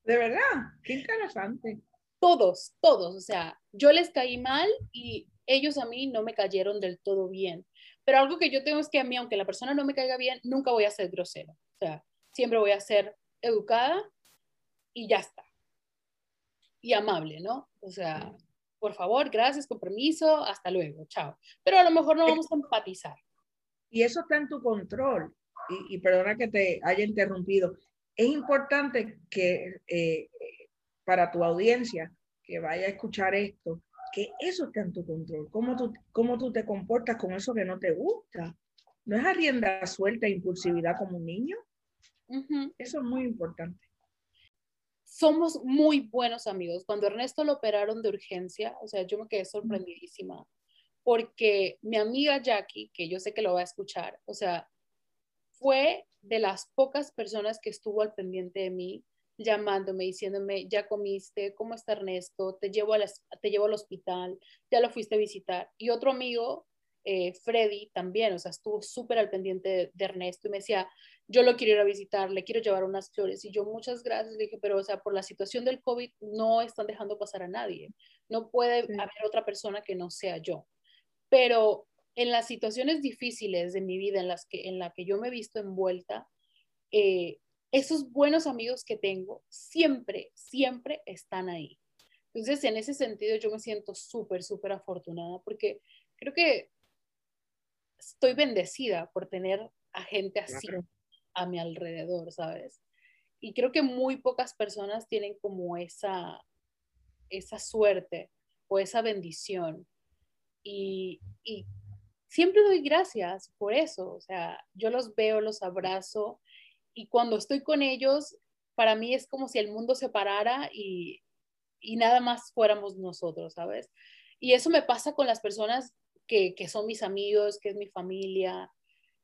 De verdad, qué interesante. Todos, todos, o sea, yo les caí mal y ellos a mí no me cayeron del todo bien. Pero algo que yo tengo es que a mí, aunque la persona no me caiga bien, nunca voy a ser grosera. O sea, siempre voy a ser educada y ya está. Y amable, ¿no? O sea, por favor, gracias, con permiso, hasta luego, chao. Pero a lo mejor no vamos a empatizar. Y eso está en tu control. Y, perdona que te haya interrumpido. Es importante que eh, para tu audiencia que vaya a escuchar esto, que eso esté en tu control. Cómo tú, cómo tú te comportas con eso que no te gusta. No es arrienda suelta, impulsividad como un niño. Eso es muy importante. Somos muy buenos amigos. Cuando Ernesto lo operaron de urgencia, o sea, yo me quedé sorprendidísima porque mi amiga Jackie, que yo sé que lo va a escuchar, o sea, fue de las pocas personas que estuvo al pendiente de mí, llamándome, diciéndome, ya comiste, ¿cómo está Ernesto? Te llevo, te llevo al hospital, ya lo fuiste a visitar. Y otro amigo, eh, Freddy, también, o sea, estuvo súper al pendiente de, Ernesto y me decía, yo lo quiero ir a visitar, le quiero llevar unas flores. Y yo, muchas gracias, le dije, pero, o sea, por la situación del COVID no están dejando pasar a nadie. No puede haber otra persona que no sea yo pero en las situaciones difíciles de mi vida en las que, en la que yo me he visto envuelta, eh, esos buenos amigos que tengo siempre, siempre están ahí. Entonces, en ese sentido, yo me siento súper, súper afortunada porque creo que estoy bendecida por tener a gente así a mi alrededor, ¿sabes? Y creo que muy pocas personas tienen como esa, esa suerte o esa bendición y, siempre doy gracias por eso. O sea, yo los veo, los abrazo y cuando estoy con ellos, para mí es como si el mundo se parara y, y nada más fuéramos nosotros, ¿sabes? Y eso me pasa con las personas que, que son mis amigos, que es mi familia.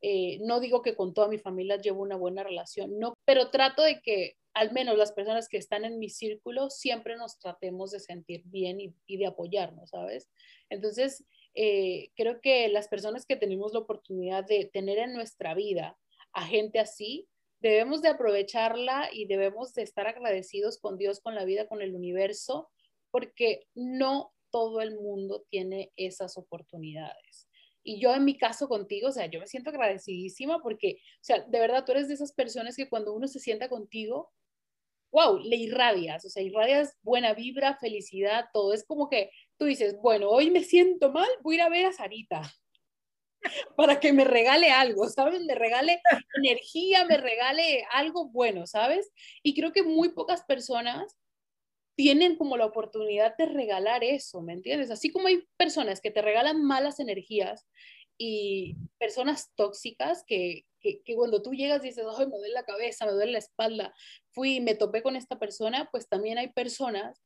Eh, no digo que con toda mi familia llevo una buena relación, no, pero trato de que al menos las personas que están en mi círculo siempre nos tratemos de sentir bien y, y de apoyarnos, ¿sabes? Entonces, eh, creo que las personas que tenemos la oportunidad de tener en nuestra vida a gente así, debemos de aprovecharla y debemos de estar agradecidos con Dios, con la vida, con el universo, porque no todo el mundo tiene esas oportunidades. Y yo en mi caso contigo, o sea, yo me siento agradecidísima porque, o sea, de verdad tú eres de esas personas que cuando uno se sienta contigo, wow, le irradias, o sea, irradias buena vibra, felicidad, todo. Es como que tú dices, bueno, hoy me siento mal, voy a ir a ver a Sarita (laughs) para que me regale algo, ¿sabes? Me regale energía, me regale algo bueno, ¿sabes? Y creo que muy pocas personas tienen como la oportunidad de regalar eso, ¿me entiendes? Así como hay personas que te regalan malas energías y personas tóxicas que, que, cuando tú llegas dices, ay, me duele la cabeza, me duele la espalda, fui y me topé con esta persona, pues también hay personas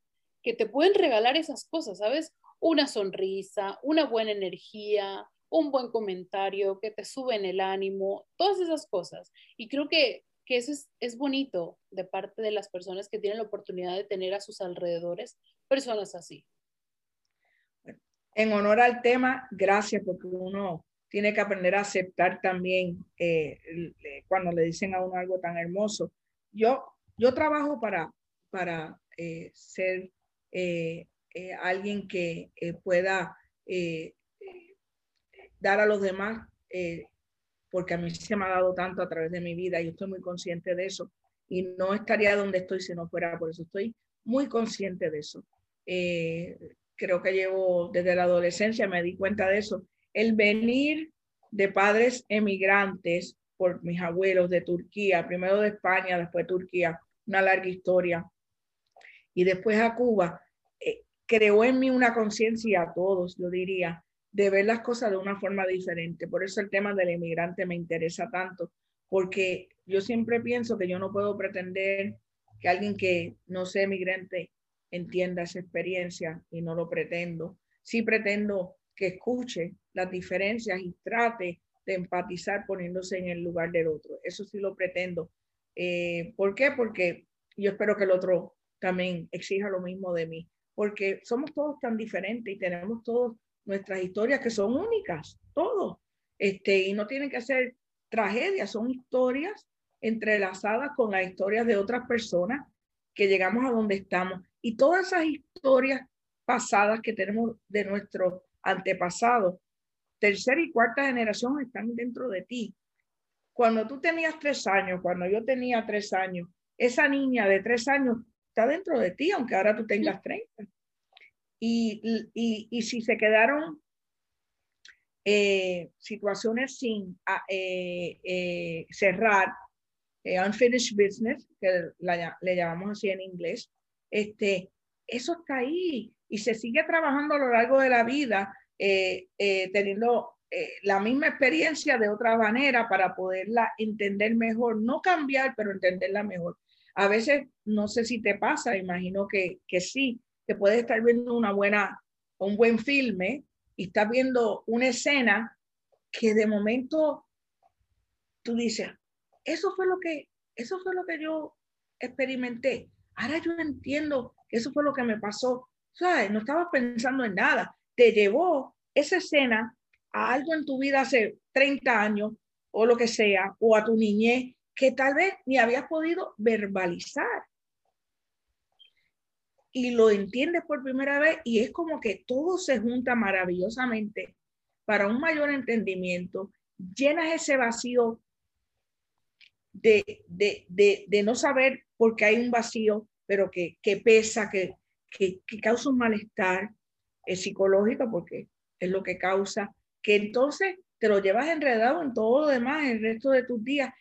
que te pueden regalar esas cosas, ¿sabes? Una sonrisa, una buena energía, un buen comentario, que te suben el ánimo, todas esas cosas. Y creo que, que eso es, es bonito de parte de las personas que tienen la oportunidad de tener a sus alrededores personas así. En honor al tema, gracias porque uno tiene que aprender a aceptar también eh, cuando le dicen a uno algo tan hermoso. Yo, yo trabajo para, para eh, ser eh, alguien que pueda dar a los demás, porque a mí se me ha dado tanto a través de mi vida y estoy muy consciente de eso. Y no estaría donde estoy si no fuera por eso. Estoy muy consciente de eso. creo que llevo desde la adolescencia, me di cuenta de eso el venir de padres emigrantes por mis abuelos de Turquía, primero de España, después de Turquía, una larga historia, y después a Cuba, eh, creó en mí una conciencia a todos, yo diría, de ver las cosas de una forma diferente. Por eso el tema del emigrante me interesa tanto, porque yo siempre pienso que yo no puedo pretender que alguien que no sea emigrante entienda esa experiencia y no lo pretendo. Sí pretendo que escuche las diferencias y trate de empatizar poniéndose en el lugar del otro. Eso sí lo pretendo. Eh, ¿Por qué? Porque yo espero que el otro también exija lo mismo de mí, porque somos todos tan diferentes y tenemos todos nuestras historias que son únicas, todos. Este, y no tienen que ser tragedias, son historias entrelazadas con las historias de otras personas que llegamos a donde estamos. Y todas esas historias pasadas que tenemos de nuestro antepasados, tercera y cuarta generación están dentro de ti. Cuando tú tenías tres años, cuando yo tenía tres años, esa niña de tres años está dentro de ti, aunque ahora tú tengas 30. Y, y, y si se quedaron eh, situaciones sin ah, eh, eh, cerrar, unfinished business, que le llamamos así en inglés, este, eso está ahí y se sigue trabajando a lo largo de la vida, eh, eh, teniendo eh, la misma experiencia de otra manera para poderla entender mejor, no cambiar, pero entenderla mejor. A veces, no sé si te pasa, imagino que, que sí, que puedes estar viendo una buena, un buen filme y estás viendo una escena que de momento tú dices, eso fue lo que, eso fue lo que yo experimenté. Ahora yo entiendo que eso fue lo que me pasó ¿sabes? No estabas pensando en nada. Te llevó esa escena a algo en tu vida hace 30 años o lo que sea, o a tu niñez, que tal vez ni habías podido verbalizar. Y lo entiendes por primera vez y es como que todo se junta maravillosamente para un mayor entendimiento. Llenas ese vacío de, de, de, de no saber por qué hay un vacío, pero que, que pesa, que, que, causa un malestar eh, psicológico, porque es lo que causa, que entonces te lo llevas enredado en todo lo demás el resto de tus días.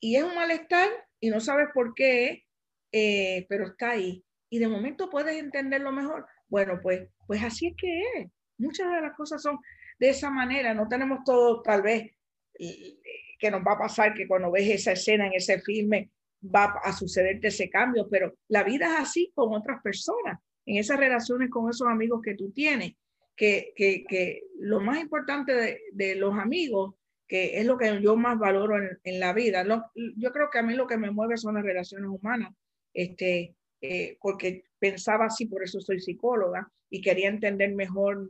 Y es un malestar y no sabes por qué, eh, pero está ahí. Y de momento puedes entenderlo mejor. Bueno, pues, pues así es que es. Muchas de las cosas son de esa manera, no tenemos todo tal vez que nos va a pasar que cuando ves esa escena en ese filme va a sucederte ese cambio, pero la vida es así con otras personas, en esas relaciones con esos amigos que tú tienes, que, que, que lo más importante de, de, los amigos, que es lo que yo más valoro en, en la vida, yo creo que a mí lo que me mueve son las relaciones humanas, este, eh, porque pensaba así, por eso soy psicóloga y quería entender mejor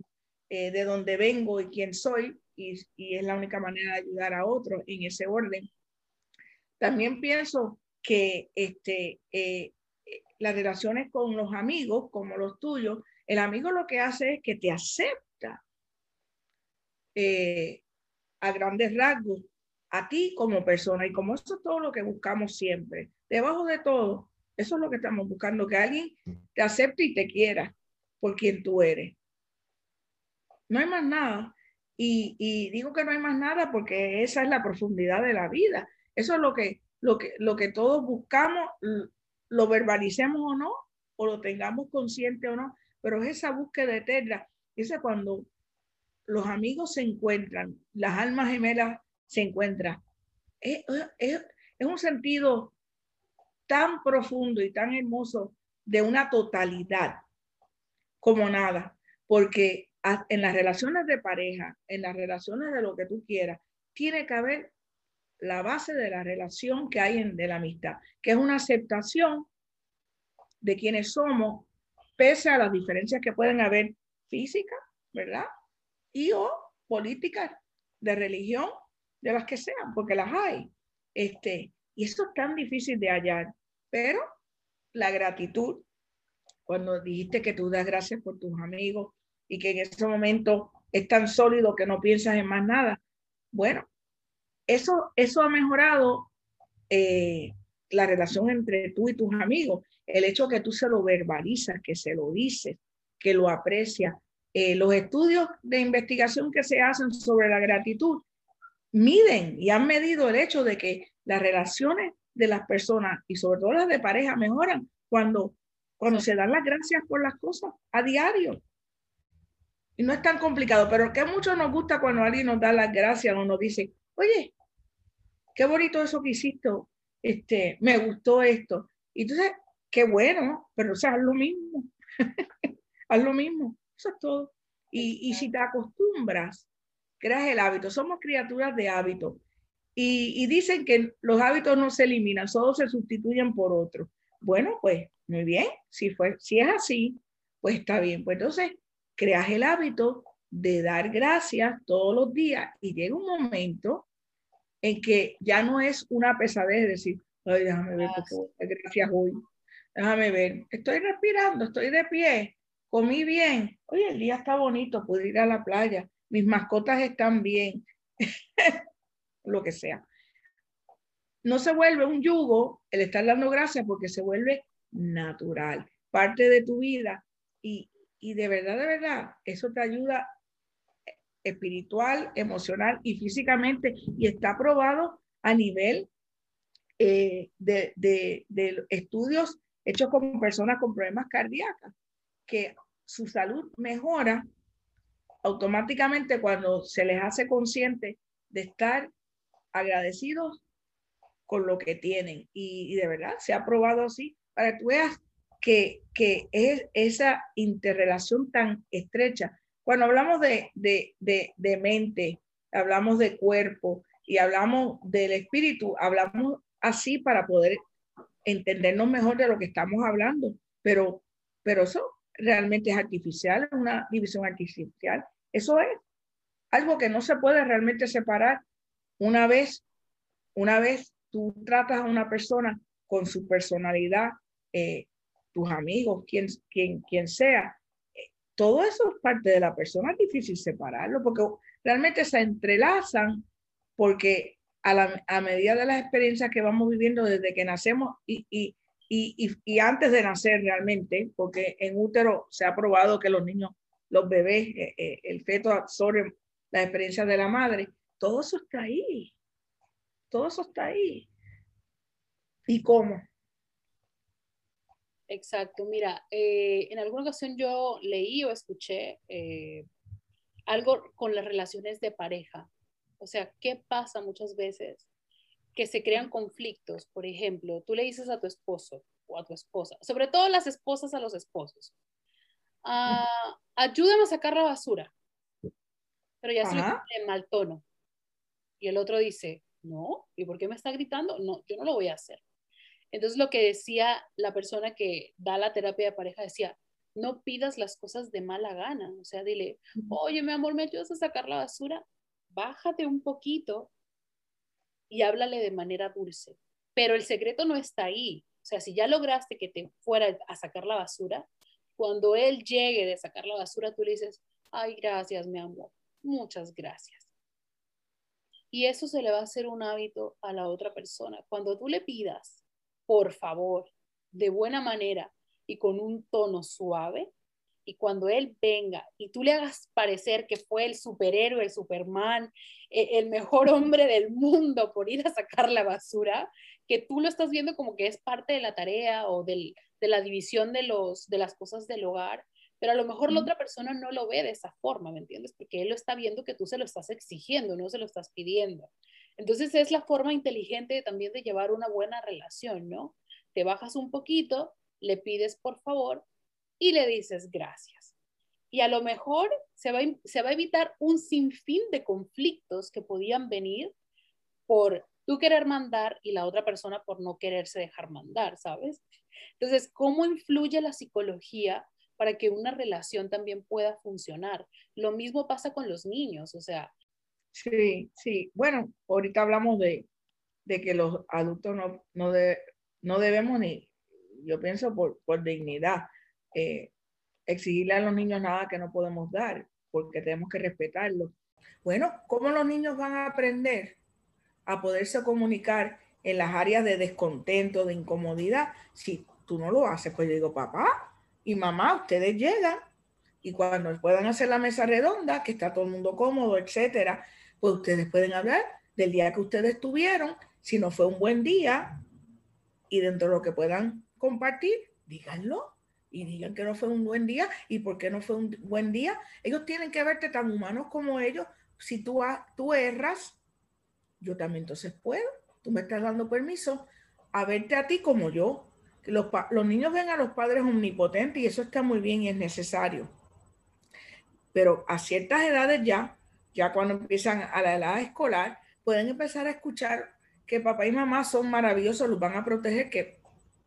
eh, de dónde vengo y quién soy, y, y, es la única manera de ayudar a otros en ese orden. También pienso que este, eh, las relaciones con los amigos, como los tuyos, el amigo lo que hace es que te acepta a grandes rasgos a ti como persona y como eso es todo lo que buscamos siempre. Debajo de todo, eso es lo que estamos buscando, que alguien te acepte y te quiera por quien tú eres. No hay más nada. Y, digo que no hay más nada porque esa es la profundidad de la vida. Eso es lo que, lo que, lo que todos buscamos, lo verbalicemos o no, o lo tengamos consciente o no, pero es esa búsqueda eterna. Dice cuando los amigos se encuentran, las almas gemelas se encuentran. Es, un sentido tan profundo y tan hermoso de una totalidad como nada, porque en las relaciones de pareja, en las relaciones de lo que tú quieras, tiene que haber la base de la relación que hay en, de la amistad, que es una aceptación de quienes somos, pese a las diferencias que pueden haber físicas, ¿verdad? Y o políticas, de religión, de las que sean, porque las hay. Este, y eso es tan difícil de hallar. Pero la gratitud, cuando dijiste que tú das gracias por tus amigos y que en ese momento es tan sólido que no piensas en más nada, bueno, eso, eso ha mejorado eh, la relación entre tú y tus amigos. El hecho que tú se lo verbalizas, que se lo dices, que lo aprecias. Eh, los estudios de investigación que se hacen sobre la gratitud miden y han medido el hecho de que las relaciones de las personas y sobre todo las de pareja mejoran cuando, cuando se dan las gracias por las cosas a diario. Y no es tan complicado, pero que mucho nos gusta cuando alguien nos da las gracias o nos dice, oye, qué bonito eso que hiciste, este, me gustó esto. Y entonces, qué bueno, pero o sea, haz lo mismo, (laughs) haz lo mismo, eso es todo. Y, y si te acostumbras, creas el hábito, somos criaturas de hábito. Y, dicen que los hábitos no se eliminan, solo se sustituyen por otros. Bueno, pues muy bien, si, fue, si es así, pues está bien. Pues entonces creas el hábito de dar gracias todos los días y llega un momento en que ya no es una pesadez decir, ay, déjame ver, gracias hoy. Déjame ver, estoy respirando, estoy de pie, comí bien. Oye, el día está bonito, puedo ir a la playa, mis mascotas están bien. (laughs) lo que sea. No se vuelve un yugo el estar dando gracias porque se vuelve natural, parte de tu vida y, y de verdad, de verdad, eso te ayuda espiritual, emocional y físicamente y está probado a nivel eh, de, de, de, estudios hechos con personas con problemas cardíacos, que su salud mejora automáticamente cuando se les hace consciente de estar agradecidos con lo que tienen. Y, de verdad, se ha probado así, para que tú veas que, que es esa interrelación tan estrecha. Cuando hablamos de, de, de, de mente, hablamos de cuerpo y hablamos del espíritu, hablamos así para poder entendernos mejor de lo que estamos hablando, pero, pero eso realmente es artificial, es una división artificial. Eso es algo que no se puede realmente separar una vez, una vez tú tratas a una persona con su personalidad, eh, tus amigos, quien, quien, quien sea, eh, todo eso es parte de la persona, es difícil separarlo porque realmente se entrelazan porque a, la, a medida de las experiencias que vamos viviendo desde que nacemos y, y, y, antes de nacer realmente, porque en útero se ha probado que los niños, los bebés, eh, el feto absorbe la experiencia de la madre, todo eso está ahí. Todo eso está ahí. ¿Y cómo? Exacto. Mira, eh, en alguna ocasión yo leí o escuché eh, algo con las relaciones de pareja. O sea, ¿qué pasa muchas veces? Que se crean conflictos. Por ejemplo, tú le dices a tu esposo o a tu esposa, sobre todo las esposas a los esposos, ah, ayúdame a sacar la basura. Pero ya se le en mal tono. Y el otro dice, no, ¿y por qué me está gritando? No, yo no lo voy a hacer. Entonces lo que decía la persona que da la terapia de pareja decía, no pidas las cosas de mala gana, o sea, dile, oye, mi amor, ¿me ayudas a sacar la basura? Bájate un poquito y háblale de manera dulce. Pero el secreto no está ahí. O sea, si ya lograste que te fuera a sacar la basura, cuando él llegue de sacar la basura, tú le dices, ay, gracias, mi amor, muchas gracias. Y eso se le va a hacer un hábito a la otra persona. Cuando tú le pidas, por favor, de buena manera y con un tono suave, y cuando él venga y tú le hagas parecer que fue el superhéroe, el Superman, e, el mejor hombre del mundo por ir a sacar la basura, que tú lo estás viendo como que es parte de la tarea o de la división de, los, de las cosas del hogar, pero a lo mejor la otra persona no lo ve de esa forma, ¿me entiendes? Porque él lo está viendo que tú se lo estás exigiendo, no se lo estás pidiendo. Entonces es la forma inteligente también de llevar una buena relación, ¿no? Te bajas un poquito, le pides por favor y le dices gracias. Y a lo mejor se va, se va a evitar un sinfín de conflictos que podían venir por tú querer mandar y la otra persona por no quererse dejar mandar, ¿sabes? Entonces, ¿cómo influye la psicología para que una relación también pueda funcionar. Lo mismo pasa con los niños, o sea. Sí, sí. Bueno, ahorita hablamos de, que los adultos no, no, no debemos ni, yo pienso por, por dignidad, eh, exigirle a los niños nada que no podemos dar, porque tenemos que respetarlos. Bueno, ¿cómo los niños van a aprender a poderse comunicar en las áreas de descontento, de incomodidad, si tú no lo haces? Pues yo digo, papá, y mamá, ustedes llegan y cuando puedan hacer la mesa redonda, que está todo el mundo cómodo, etcétera, pues ustedes pueden hablar del día que ustedes tuvieron, si no fue un buen día y dentro de lo que puedan compartir, díganlo y digan que no fue un buen día y por qué no fue un buen día. Ellos tienen que verte tan humanos como ellos. Si tú, tú erras, yo también entonces puedo. Tú me estás dando permiso a verte a ti como yo los, los niños ven a los padres omnipotentes y eso está muy bien y es necesario. Pero a ciertas edades ya, ya cuando empiezan a la edad escolar, pueden empezar a escuchar que papá y mamá son maravillosos, los van a proteger, que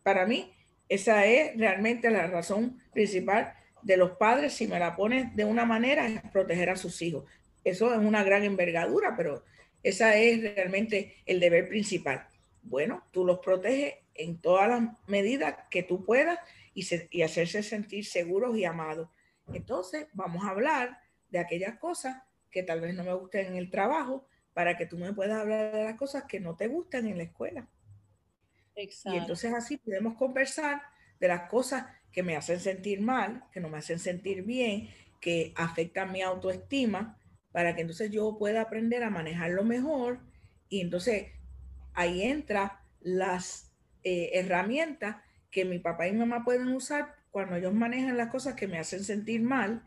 para mí esa es realmente la razón principal de los padres, si me la pones de una manera, es proteger a sus hijos. Eso es una gran envergadura, pero esa es realmente el deber principal. Bueno, tú los proteges en todas las medidas que tú puedas y, y hacerse sentir seguros y amados. Entonces, vamos a hablar de aquellas cosas que tal vez no me gusten en el trabajo para que tú me puedas hablar de las cosas que no te gustan en la escuela. Exacto. Y entonces así podemos conversar de las cosas que me hacen sentir mal, que no me hacen sentir bien, que afectan mi autoestima, para que entonces yo pueda aprender a manejarlo mejor. Y entonces ahí entra las eh, herramientas que mi papá y mamá pueden usar cuando ellos manejan las cosas que me hacen sentir mal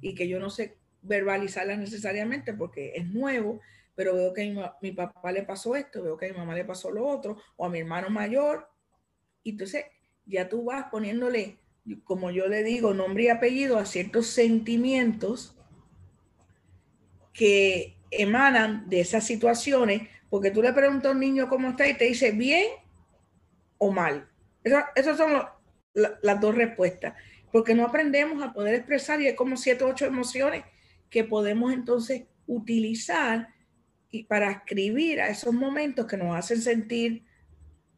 y que yo no sé verbalizarlas necesariamente porque es nuevo, pero veo que a mi, papá le pasó esto, veo que a mi mamá le pasó lo otro, o a mi hermano mayor. Y entonces ya tú vas poniéndole, como yo le digo, nombre y apellido a ciertos sentimientos que emanan de esas situaciones, porque tú le preguntas a un niño cómo está y te dice bien o mal. esas son las dos respuestas, porque no aprendemos a poder expresar y hay como siete o ocho emociones que podemos entonces utilizar y para escribir a esos momentos que nos hacen sentir,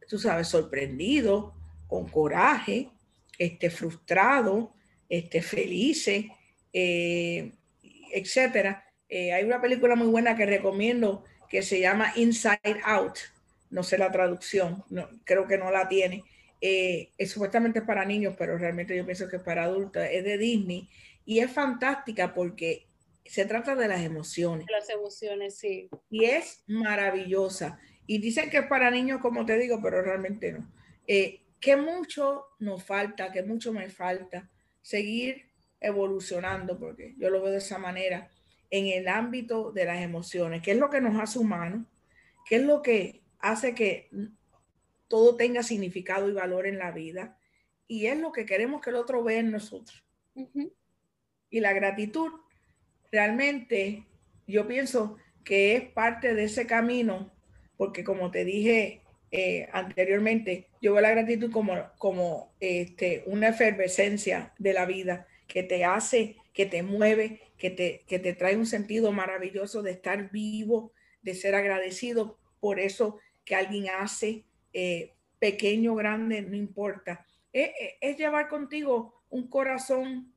tú sabes, sorprendidos, con coraje, este, frustrados, este, felices, eh, etcétera. Eh, hay una película muy buena que recomiendo que se llama Inside Out, no sé la traducción, no, creo que no la tiene. Eh, es supuestamente para niños, pero realmente yo pienso que es para adultos, es de Disney y es fantástica porque se trata de las emociones. Las emociones, sí. Y es maravillosa. Y dicen que es para niños, como te digo, pero realmente no. Eh, que mucho nos falta, que mucho me falta seguir evolucionando, porque yo lo veo de esa manera, en el ámbito de las emociones, qué es lo que nos hace humanos, qué es lo que hace que todo tenga significado y valor en la vida, y es lo que queremos que el otro vea en nosotros. Y la gratitud, realmente, yo pienso que es parte de ese camino, porque como te dije eh, anteriormente, yo veo la gratitud como, como este, una efervescencia de la vida que te hace, que te mueve, que te, que te trae un sentido maravilloso de estar vivo, de ser agradecido por eso que alguien hace, eh, pequeño, grande, no importa. Es, es, llevar contigo un corazón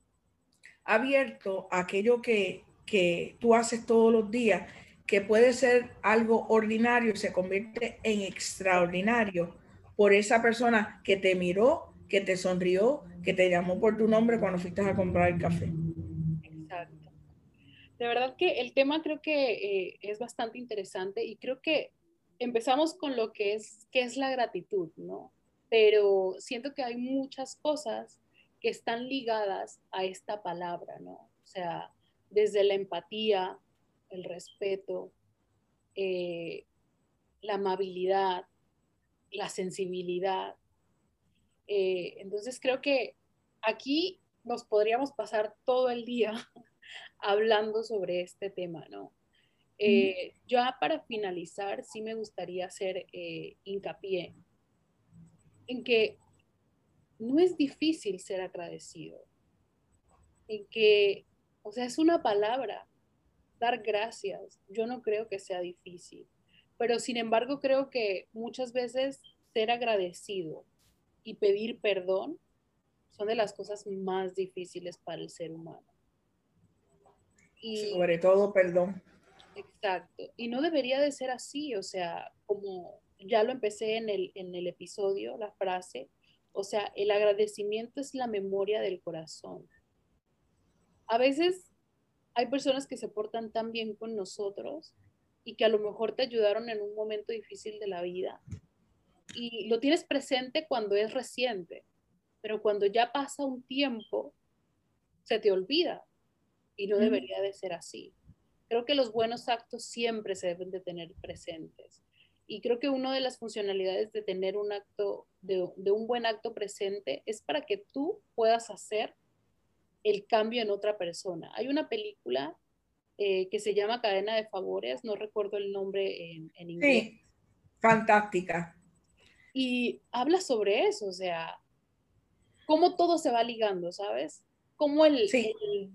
abierto a aquello que, que tú haces todos los días que puede ser algo ordinario se convierte en extraordinario por esa persona que te miró, que te sonrió, que te llamó por tu nombre cuando fuiste a comprar el café. Exacto. De verdad que el tema creo que eh, es bastante interesante y creo que empezamos con lo que es, que es la gratitud, ¿no? Pero siento que hay muchas cosas que están ligadas a esta palabra, ¿no? O sea, desde la empatía, el respeto, eh, la amabilidad, la sensibilidad. Eh, entonces creo que aquí nos podríamos pasar todo el día (laughs) hablando sobre este tema, ¿no? Eh, ya para finalizar, sí me gustaría hacer hincapié en que no es difícil ser agradecido, en que, o sea, es una palabra, dar gracias, yo no creo que sea difícil, pero sin embargo creo que muchas veces ser agradecido y pedir perdón son de las cosas más difíciles para el ser humano. Y, Sobre todo perdón. Exacto. Y no debería de ser así, o sea, como ya lo empecé en el, en el episodio, la frase, o sea, el agradecimiento es la memoria del corazón. A veces hay personas que se portan tan bien con nosotros y que a lo mejor te ayudaron en un momento difícil de la vida. Y lo tienes presente cuando es reciente, pero cuando ya pasa un tiempo, se te olvida y no debería de ser así. Creo que los buenos actos siempre se deben de tener presentes. Y creo que una de las funcionalidades de tener un acto, de, de un buen acto presente, es para que tú puedas hacer el cambio en otra persona. Hay una película eh, que se llama Cadena de Favores, no recuerdo el nombre en, inglés. Sí, fantástica. Y habla sobre eso, o sea, cómo todo se va ligando, ¿sabes? Cómo el,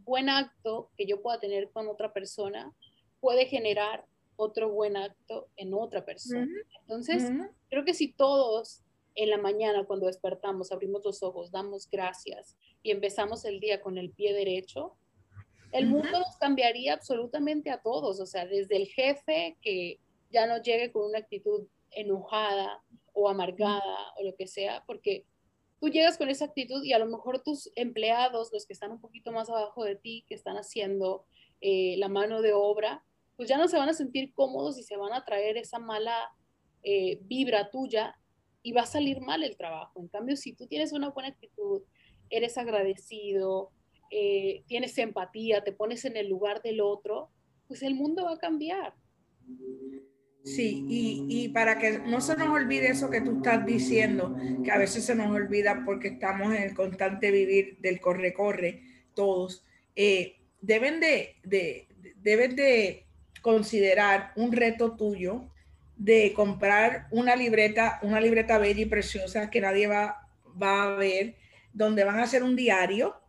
buen acto que yo pueda tener con otra persona puede generar otro buen acto en otra persona. Entonces, creo que si todos en la mañana cuando despertamos, abrimos los ojos, damos gracias y empezamos el día con el pie derecho, el mundo nos cambiaría absolutamente a todos, o sea, desde el jefe que ya no llegue con una actitud enojada o amargada o lo que sea, porque tú llegas con esa actitud y a lo mejor tus empleados, los que están un poquito más abajo de ti, que están haciendo eh, la mano de obra, pues ya no se van a sentir cómodos y se van a traer esa mala eh, vibra tuya y va a salir mal el trabajo. En cambio, si tú tienes una buena actitud, eres agradecido, eh, tienes empatía, te pones en el lugar del otro, pues el mundo va a cambiar. Sí, y, y, para que no se nos olvide eso que tú estás diciendo, que a veces se nos olvida porque estamos en el constante vivir del corre-corre, todos, eh, deben, de, de, deben de considerar un reto tuyo de comprar una libreta, una libreta bella y preciosa que nadie va, va a ver, donde van a hacer un diario,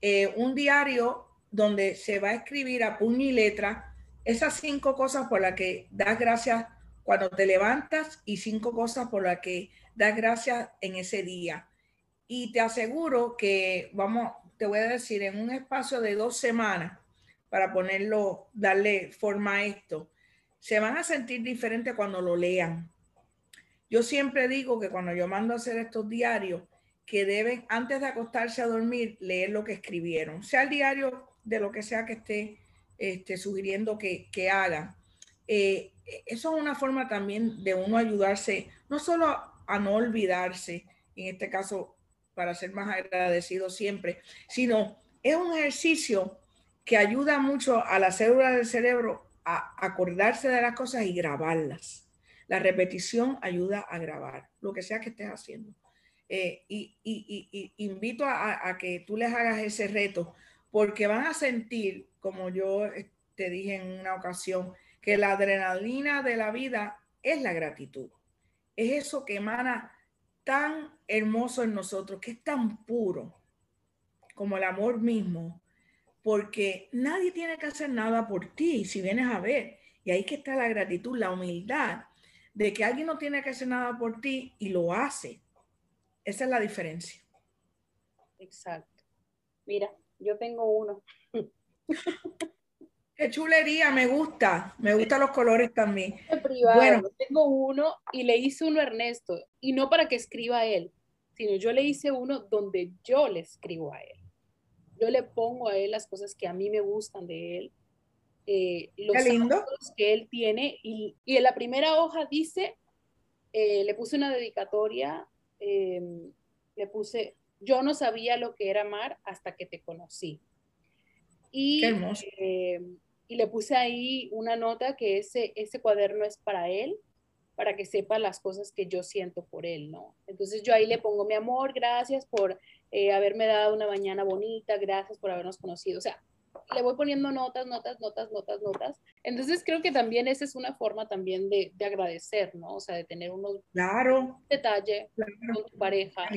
eh, un diario donde se va a escribir a puño y letra esas cinco cosas por las que das gracias cuando te levantas y cinco cosas por las que das gracias en ese día. Y te aseguro que, vamos, te voy a decir, en un espacio de dos semanas, para ponerlo, darle forma a esto, se van a sentir diferentes cuando lo lean. Yo siempre digo que cuando yo mando a hacer estos diarios, que deben, antes de acostarse a dormir, leer lo que escribieron, sea el diario de lo que sea que esté este, sugiriendo que, que hagan. Eh, eso es una forma también de uno ayudarse, no solo a no olvidarse, en este caso, para ser más agradecido siempre, sino es un ejercicio que ayuda mucho a las células del cerebro a acordarse de las cosas y grabarlas. La repetición ayuda a grabar lo que sea que estés haciendo. Eh, y, invito a, que tú les hagas ese reto porque van a sentir, como yo eh, te dije en una ocasión, que la adrenalina de la vida es la gratitud. Es eso que emana tan hermoso en nosotros, que es tan puro como el amor mismo, porque nadie tiene que hacer nada por ti si vienes a ver. Y ahí que está la gratitud, la humildad de que alguien no tiene que hacer nada por ti y lo hace. Esa es la diferencia. Exacto. Mira, yo tengo uno. (laughs) Qué chulería, me gusta. Me gustan los colores también. (laughs) bueno, tengo uno y le hice uno a Ernesto. Y no para que escriba él, sino yo le hice uno donde yo le escribo a él. Yo le pongo a él las cosas que a mí me gustan de él, eh, los lindo. que él tiene. Y, en la primera hoja dice, eh, le puse una dedicatoria, em, le puse, yo no sabía lo que era amar hasta que te conocí. Y, em, y le puse ahí una nota que ese, ese cuaderno es para él, para que sepa las cosas que yo siento por él, ¿no? Entonces yo ahí le pongo mi amor, gracias por eh, haberme dado una mañana bonita, gracias por habernos conocido. O sea, le voy poniendo notas, notas, notas, notas, notas. Entonces creo que también esa es una forma también de, de agradecer, ¿no? O sea, de tener unos claro, detalles con tu pareja.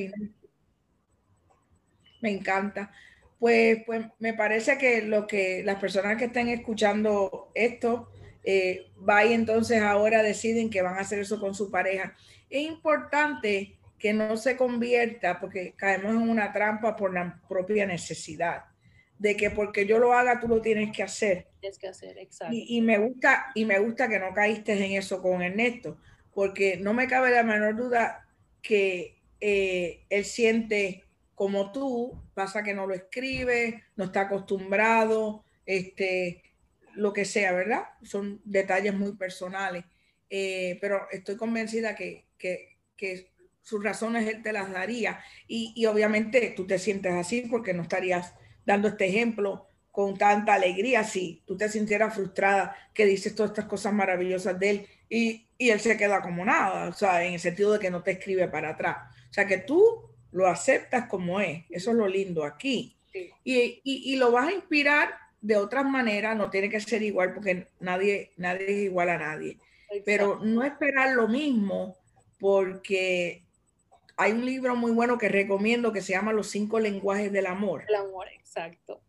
Me encanta. Pues, pues me parece que lo que las personas que estén escuchando esto, eh, va y entonces ahora deciden que van a hacer eso con su pareja. Es importante que no se convierta, porque caemos en una trampa por la propia necesidad, de que porque yo lo haga, tú lo tienes que hacer. Tienes que hacer, exacto. Y, me gusta, y me gusta que no caíste en eso con Ernesto, porque no me cabe la menor duda que eh, él siente como tú, pasa que no lo escribe, no está acostumbrado, este, lo que sea, ¿verdad? Son detalles muy personales, eh, pero estoy convencida que, que, que, sus razones él te las daría y, y, obviamente tú te sientes así porque no estarías dando este ejemplo con tanta alegría si tú te sintieras frustrada que dices todas estas cosas maravillosas de él y, y él se queda como nada, o sea, en el sentido de que no te escribe para atrás. O sea, que tú lo aceptas como es. Eso es lo lindo aquí. Y, y, lo vas a inspirar de otras maneras, no tiene que ser igual porque nadie, nadie es igual a nadie. Pero no esperar lo mismo porque hay un libro muy bueno que recomiendo que se llama Los cinco lenguajes del amor. El amor, exacto.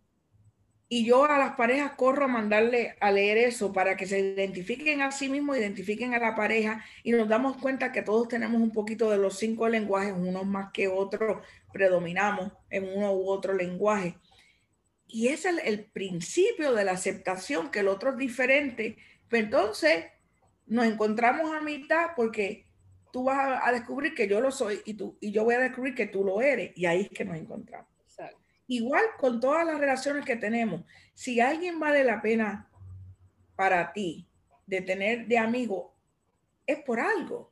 Y yo a las parejas corro a mandarle a leer eso para que se identifiquen a sí mismos, identifiquen a la pareja y nos damos cuenta que todos tenemos un poquito de los cinco lenguajes, unos más que otros, predominamos en uno u otro lenguaje. Y es el, el principio de la aceptación, que el otro es diferente. Pero entonces nos encontramos a mitad porque tú vas a, a descubrir que yo lo soy y, tú, y yo voy a descubrir que tú lo eres. Y ahí es que nos encontramos. Igual con todas las relaciones que tenemos, si alguien vale la pena para ti de tener de amigo, es por algo.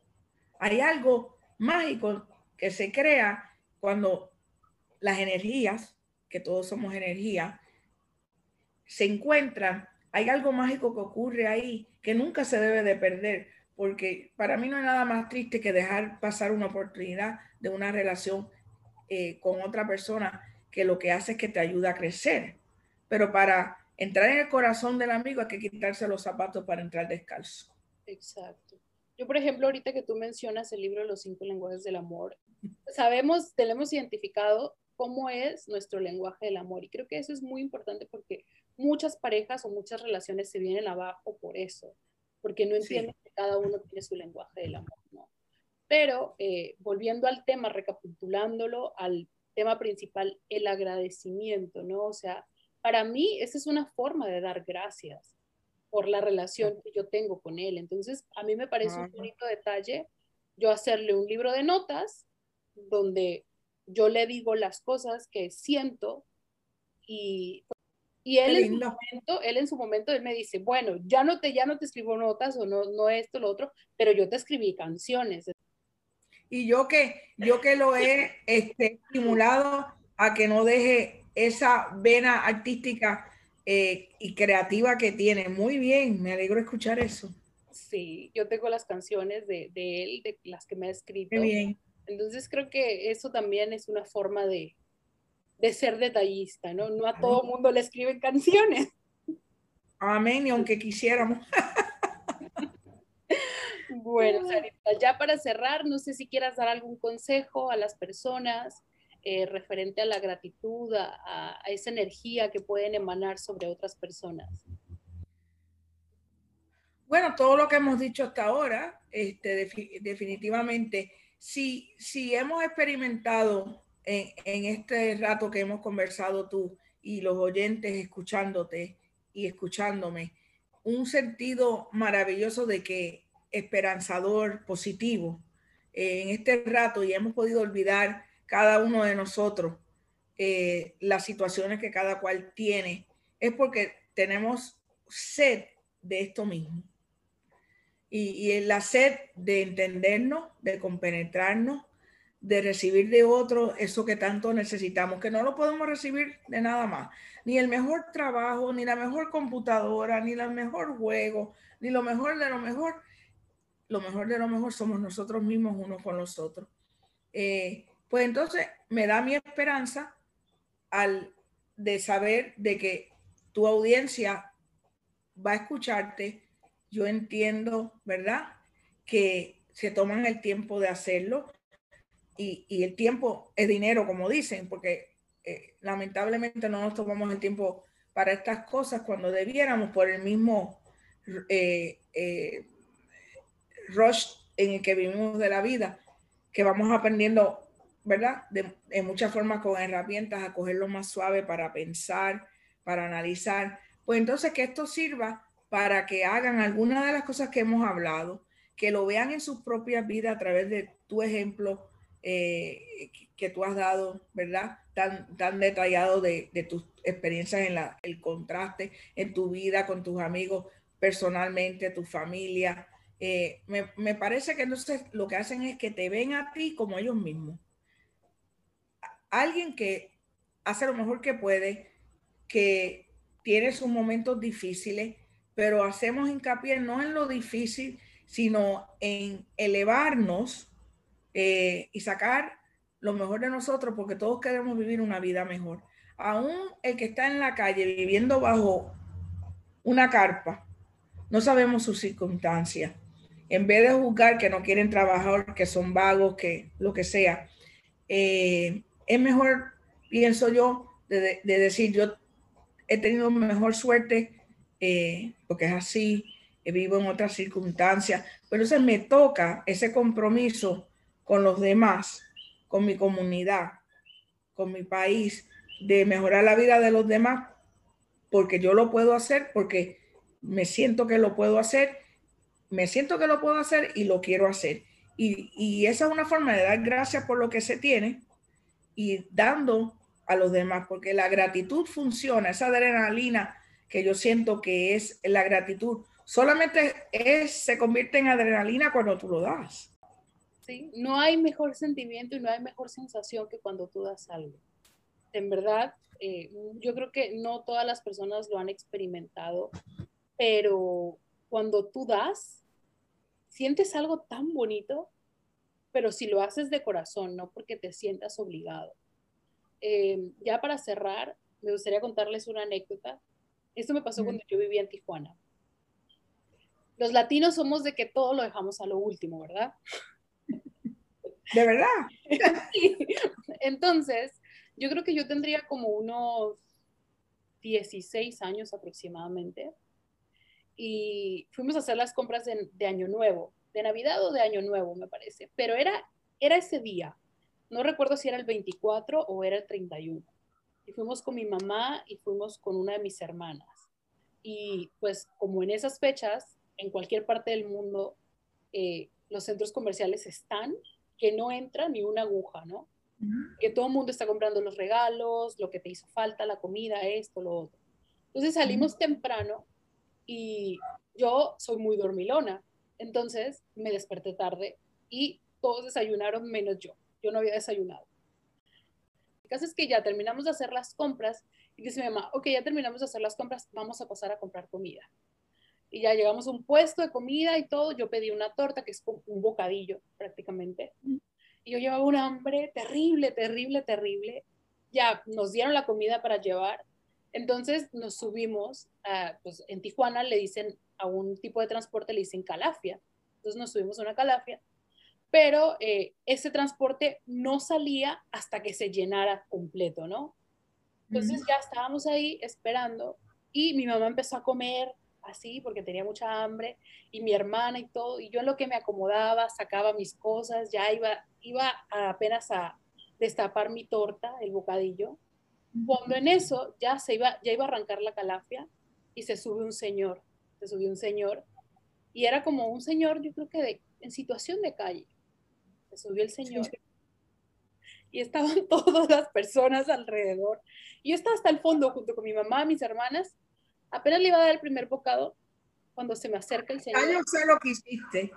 Hay algo mágico que se crea cuando las energías, que todos somos energía, se encuentran. Hay algo mágico que ocurre ahí que nunca se debe de perder, porque para mí no hay nada más triste que dejar pasar una oportunidad de una relación eh, con otra persona que lo que hace es que te ayuda a crecer. Pero para entrar en el corazón del amigo hay que quitarse los zapatos para entrar descalzo. Exacto. Yo, por ejemplo, ahorita que tú mencionas el libro Los cinco lenguajes del amor, sabemos, tenemos identificado cómo es nuestro lenguaje del amor. Y creo que eso es muy importante porque muchas parejas o muchas relaciones se vienen abajo por eso, porque no entienden que cada uno tiene su lenguaje del amor, ¿no? Pero eh, volviendo al tema, recapitulándolo al tema principal, el agradecimiento, ¿no? O sea, para mí esa es una forma de dar gracias por la relación que yo tengo con él. Entonces, a mí me parece un bonito detalle yo hacerle un libro de notas donde yo le digo las cosas que siento y, y él, en su momento, él en su momento él me dice, bueno, ya no te, ya no te escribo notas o no, no esto, lo otro, pero yo te escribí canciones. Y yo que, yo que lo he este, estimulado a que no deje esa vena artística eh, y creativa que tiene. Muy bien, me alegro escuchar eso. Sí, yo tengo las canciones de, de él, de las que me ha escrito. Qué bien. Entonces creo que eso también es una forma de, de ser detallista, ¿no? No a todo mundo le escriben canciones. Amén, y aunque quisiéramos. (laughs) bueno, Sarita, ya para cerrar, no sé si quieras dar algún consejo a las personas eh, referente a la gratitud, a, esa energía que pueden emanar sobre otras personas. Bueno, todo lo que hemos dicho hasta ahora, este, definitivamente, si, si hemos experimentado en, este rato que hemos conversado tú y los oyentes escuchándote, y escuchándome, un sentido maravilloso de que esperanzador, positivo, eh, en este rato y hemos podido olvidar cada uno de nosotros eh, las situaciones que cada cual tiene, es porque tenemos sed de esto mismo. Y, y la sed de entendernos, de compenetrarnos, de recibir de otro eso que tanto necesitamos, que no lo podemos recibir de nada más. Ni el mejor trabajo, ni la mejor computadora, ni el mejor juego, ni lo mejor de lo mejor. Lo mejor de lo mejor somos nosotros mismos unos con los otros. Eh, pues entonces me da mi esperanza al de saber de que tu audiencia va a escucharte. Yo entiendo, ¿verdad? Que se toman el tiempo de hacerlo y, el tiempo es dinero, como dicen, porque eh, lamentablemente no nos tomamos el tiempo para estas cosas cuando debiéramos por el mismo eh, eh, rush en el que vivimos de la vida, que vamos aprendiendo, ¿verdad? De, en muchas formas con herramientas a cogerlo más suave para pensar, para analizar. Pues entonces que esto sirva para que hagan algunas de las cosas que hemos hablado, que lo vean en sus propias vidas a través de tu ejemplo, eh, que tú has dado, ¿verdad? Tan, tan detallado de, tus experiencias en la, el contraste en tu vida con tus amigos, personalmente, tu familia. Eh, me, me, parece que entonces lo que hacen es que te ven a ti como ellos mismos. Alguien que hace lo mejor que puede, que tiene sus momentos difíciles, pero hacemos hincapié no en lo difícil, sino en elevarnos eh, y sacar lo mejor de nosotros porque todos queremos vivir una vida mejor. Aún el que está en la calle viviendo bajo una carpa, no sabemos sus circunstancias. En vez de juzgar que no quieren trabajar, que son vagos, que lo que sea, eh, es mejor, pienso yo, de, decir, yo he tenido mejor suerte eh, porque es así, vivo en otras circunstancias, pero entonces me toca ese compromiso con los demás, con mi comunidad, con mi país, de mejorar la vida de los demás, porque yo lo puedo hacer, porque me siento que lo puedo hacer, me siento que lo puedo hacer y lo quiero hacer. Y, esa es una forma de dar gracias por lo que se tiene y dando a los demás, porque la gratitud funciona, esa adrenalina que yo siento que es la gratitud, solamente es, se convierte en adrenalina cuando tú lo das. No hay mejor sentimiento y no hay mejor sensación que cuando tú das algo. En verdad, eh, yo creo que no todas las personas lo han experimentado, pero cuando tú das, sientes algo tan bonito, pero si lo haces de corazón, no porque te sientas obligado. Eh, ya para cerrar, me gustaría contarles una anécdota. Esto me pasó cuando yo vivía en Tijuana. Los latinos somos de que todo lo dejamos a lo último, ¿verdad? ¿De verdad? (laughs) Entonces, yo creo que yo tendría como unos 16 años aproximadamente y fuimos a hacer las compras de, Año Nuevo, de Navidad o de Año Nuevo, me parece, pero era, era ese día. No recuerdo si era el 24 o era el 31. Y fuimos con mi mamá y fuimos con una de mis hermanas. Y pues como en esas fechas, en cualquier parte del mundo, eh, los centros comerciales están que no entra ni una aguja, ¿no? Que todo el mundo está comprando los regalos, lo que te hizo falta, la comida, esto, lo otro. Entonces salimos temprano y yo soy muy dormilona, entonces me desperté tarde y todos desayunaron menos yo. Yo no había desayunado. El caso es que ya terminamos de hacer las compras y Y dice mi mamá, ok, ya terminamos de hacer las compras, vamos a pasar a comprar comida. Y ya llegamos a un puesto de comida y todo. Yo pedí una torta, que es como un bocadillo prácticamente. Y yo llevaba un hambre terrible, terrible, terrible. Ya nos dieron la comida para llevar. Entonces nos subimos, a, pues en Tijuana le dicen a un tipo de transporte, le dicen calafia. Entonces nos subimos a una calafia pero eh, ese transporte no salía hasta que se llenara completo, ¿no? Entonces ya estábamos ahí esperando y mi mamá empezó a comer así porque tenía mucha hambre y mi hermana y todo, y yo en lo que me acomodaba, sacaba mis cosas, ya iba, iba apenas a destapar mi torta, el bocadillo, cuando en eso ya se iba, ya iba a arrancar la calafia y se sube un señor, se subió un señor y era como un señor, yo creo que de, en situación de calle, se subió el Señor. Y estaban (laughs) todas las personas alrededor. Y yo estaba hasta el fondo junto con mi mamá, mis hermanas. Apenas le iba a dar el primer bocado cuando se me acerca el Señor. Ya yo sé lo que hiciste.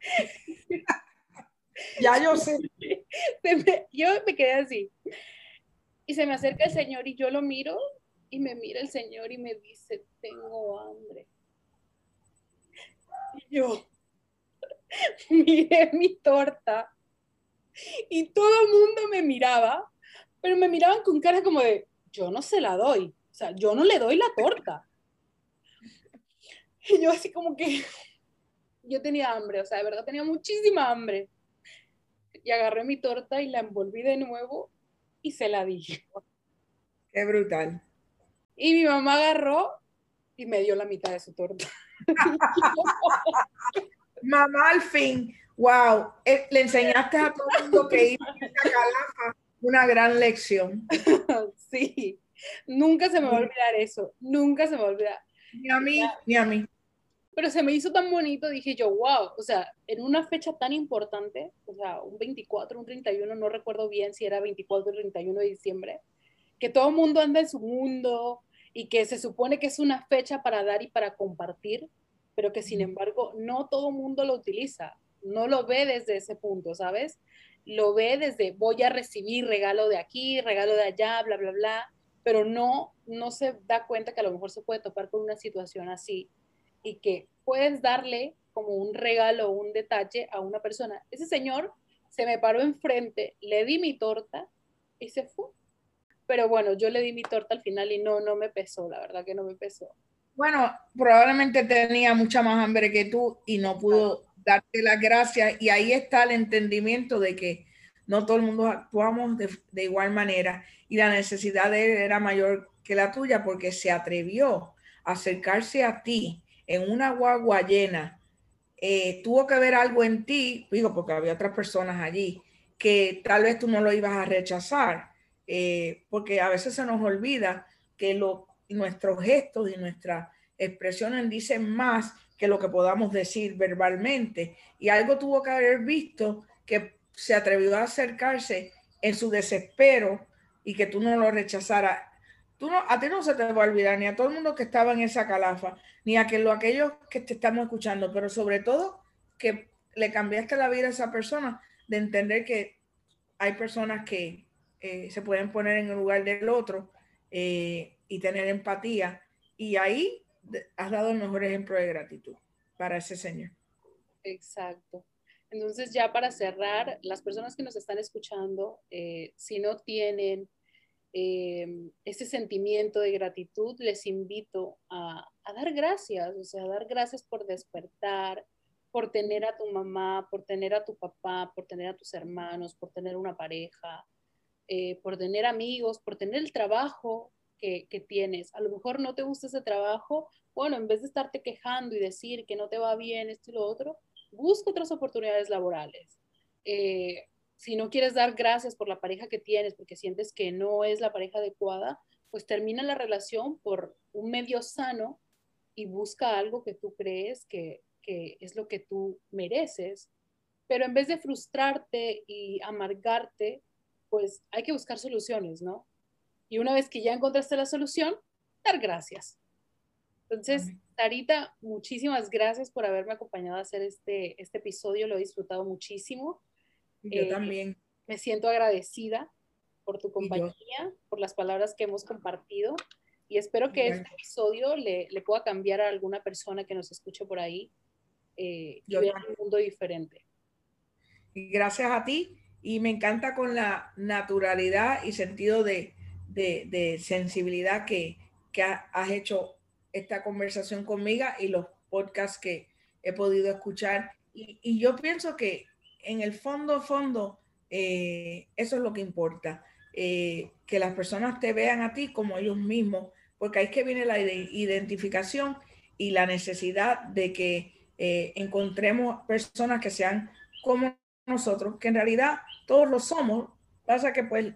(laughs) ya yo sé. yo me quedé así. Y se me acerca el Señor y yo lo miro y me mira el Señor y me dice, tengo hambre. Y yo, (laughs) miré mi torta y todo el mundo me miraba, pero me miraban con cara como de, yo no se la doy, o sea, yo no le doy la torta. Y yo así como que, (laughs) yo tenía hambre, o sea, de verdad tenía muchísima hambre. Y agarré mi torta y la envolví de nuevo y se la di. Qué brutal. Y mi mamá agarró y me dio la mitad de su torta. (laughs) mamá al fin, wow, eh, le enseñaste a todo el mundo que ir a una gran lección. (laughs) Sí, nunca se me va a olvidar eso, nunca se me va a olvidar. Ni a mí, ni a mí. Pero se me hizo tan bonito, dije yo, wow, o sea, en una fecha tan importante, o sea, un 24, un 31, no recuerdo bien si era 24 o 31 de diciembre, que todo el mundo anda en su mundo y que se supone que es una fecha para dar y para compartir, pero que sin embargo no todo mundo lo utiliza, no lo ve desde ese punto, ¿sabes? Lo ve desde voy a recibir regalo de aquí, regalo de allá, bla, bla, bla, pero no, no se da cuenta que a lo mejor se puede topar con una situación así y que puedes darle como un regalo o un detalle a una persona. Ese señor se me paró enfrente, le di mi torta y se fue. Pero bueno, yo le di mi torta al final y no, no me pesó, la verdad que no me pesó. Bueno, probablemente tenía mucha más hambre que tú y no pudo darte las gracias. Y ahí está el entendimiento de que no todo el mundo actuamos de, igual manera y la necesidad de él era mayor que la tuya porque se atrevió a acercarse a ti en una guagua llena. Eh, tuvo que ver algo en ti, digo, porque había otras personas allí, que tal vez tú no lo ibas a rechazar, eh, porque a veces se nos olvida que lo nuestros gestos y nuestras expresiones dicen más que lo que podamos decir verbalmente. Y algo tuvo que haber visto que se atrevió a acercarse en su desespero y que tú no lo rechazaras. Tú a ti no se te va a olvidar, ni a todo el mundo que estaba en esa calafa, ni a que lo, aquellos que te estamos escuchando, pero sobre todo que le cambiaste la vida a esa persona, de entender que hay personas que eh, se pueden poner en el lugar del otro eh, y tener empatía. Y ahí has dado el mejor ejemplo de gratitud para ese Señor. Exacto. Entonces, ya para cerrar, las personas que nos están escuchando, eh, si no tienen eh, ese sentimiento de gratitud, les invito a, dar gracias, o sea, a dar gracias por despertar, por tener a tu mamá, por tener a tu papá, por tener a tus hermanos, por tener una pareja, eh, por tener amigos, por tener el trabajo que, tienes. A lo mejor no te gusta ese trabajo, bueno, en vez de estarte quejando y decir que no te va bien esto y lo otro, busca otras oportunidades laborales. Eh, si no quieres dar gracias por la pareja que tienes porque sientes que no es la pareja adecuada, pues termina la relación por un medio sano y busca algo que tú crees que, que es lo que tú mereces. Pero en vez de frustrarte y amargarte, pues hay que buscar soluciones, ¿no? Y una vez que ya encontraste la solución, dar gracias. Entonces, Tarita, muchísimas gracias por haberme acompañado a hacer este, este episodio. Lo he disfrutado muchísimo. Yo eh, también. Me siento agradecida por tu compañía, por las palabras que hemos compartido. Y espero que este episodio le, le, pueda cambiar a alguna persona que nos escuche por ahí eh, y vea un mundo diferente. Y gracias a ti. Y me encanta con la naturalidad y sentido de, de, de sensibilidad que, que has hecho esta conversación conmigo y los podcasts que he podido escuchar. Y, yo pienso que en el fondo, fondo, eh, eso es lo que importa. Eh, que las personas te vean a ti como ellos mismos, porque ahí es que viene la identificación y la necesidad de que eh, encontremos personas que sean como nosotros, que en realidad todos lo somos. Pasa que pues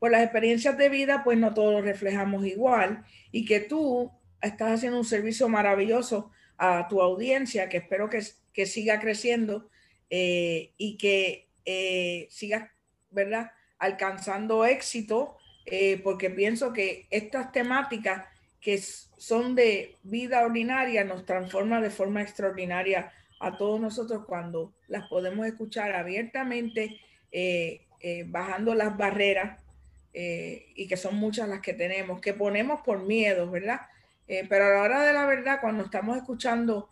por las experiencias de vida, pues no todos reflejamos igual y que tú estás haciendo un servicio maravilloso a tu audiencia, que espero que, que siga creciendo y que eh, sigas, ¿verdad? Alcanzando éxito, eh, porque pienso que estas temáticas que son de vida ordinaria nos transforman de forma extraordinaria a todos nosotros cuando las podemos escuchar abiertamente, eh, bajando las barreras, y que son muchas las que tenemos, que ponemos por miedo, ¿verdad? Pero a la hora de la verdad, cuando estamos escuchando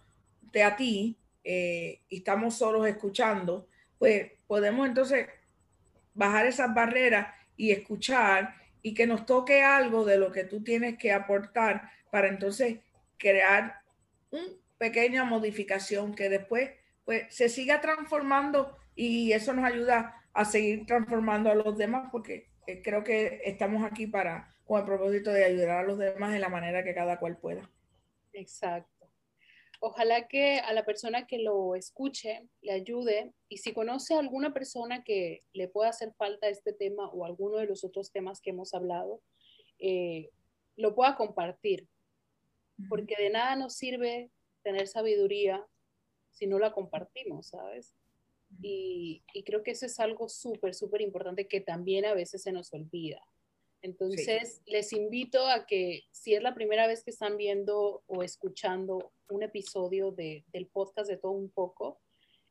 a ti y estamos solos escuchando, pues podemos entonces bajar esas barreras y escuchar y que nos toque algo de lo que tú tienes que aportar para entonces crear una pequeña modificación que después pues se siga transformando y eso nos ayuda a seguir transformando a los demás porque eh, creo que estamos aquí para con el propósito de ayudar a los demás en la manera que cada cual pueda. Exacto. Ojalá que a la persona que lo escuche le ayude y si conoce a alguna persona que le pueda hacer falta este tema o alguno de los otros temas que hemos hablado, eh, lo pueda compartir, porque de nada nos sirve tener sabiduría si no la compartimos, ¿sabes? Y, y creo que eso es algo súper, súper importante que también a veces se nos olvida. Entonces, les invito a que si es la primera vez que están viendo o escuchando un episodio de, del podcast de todo un poco,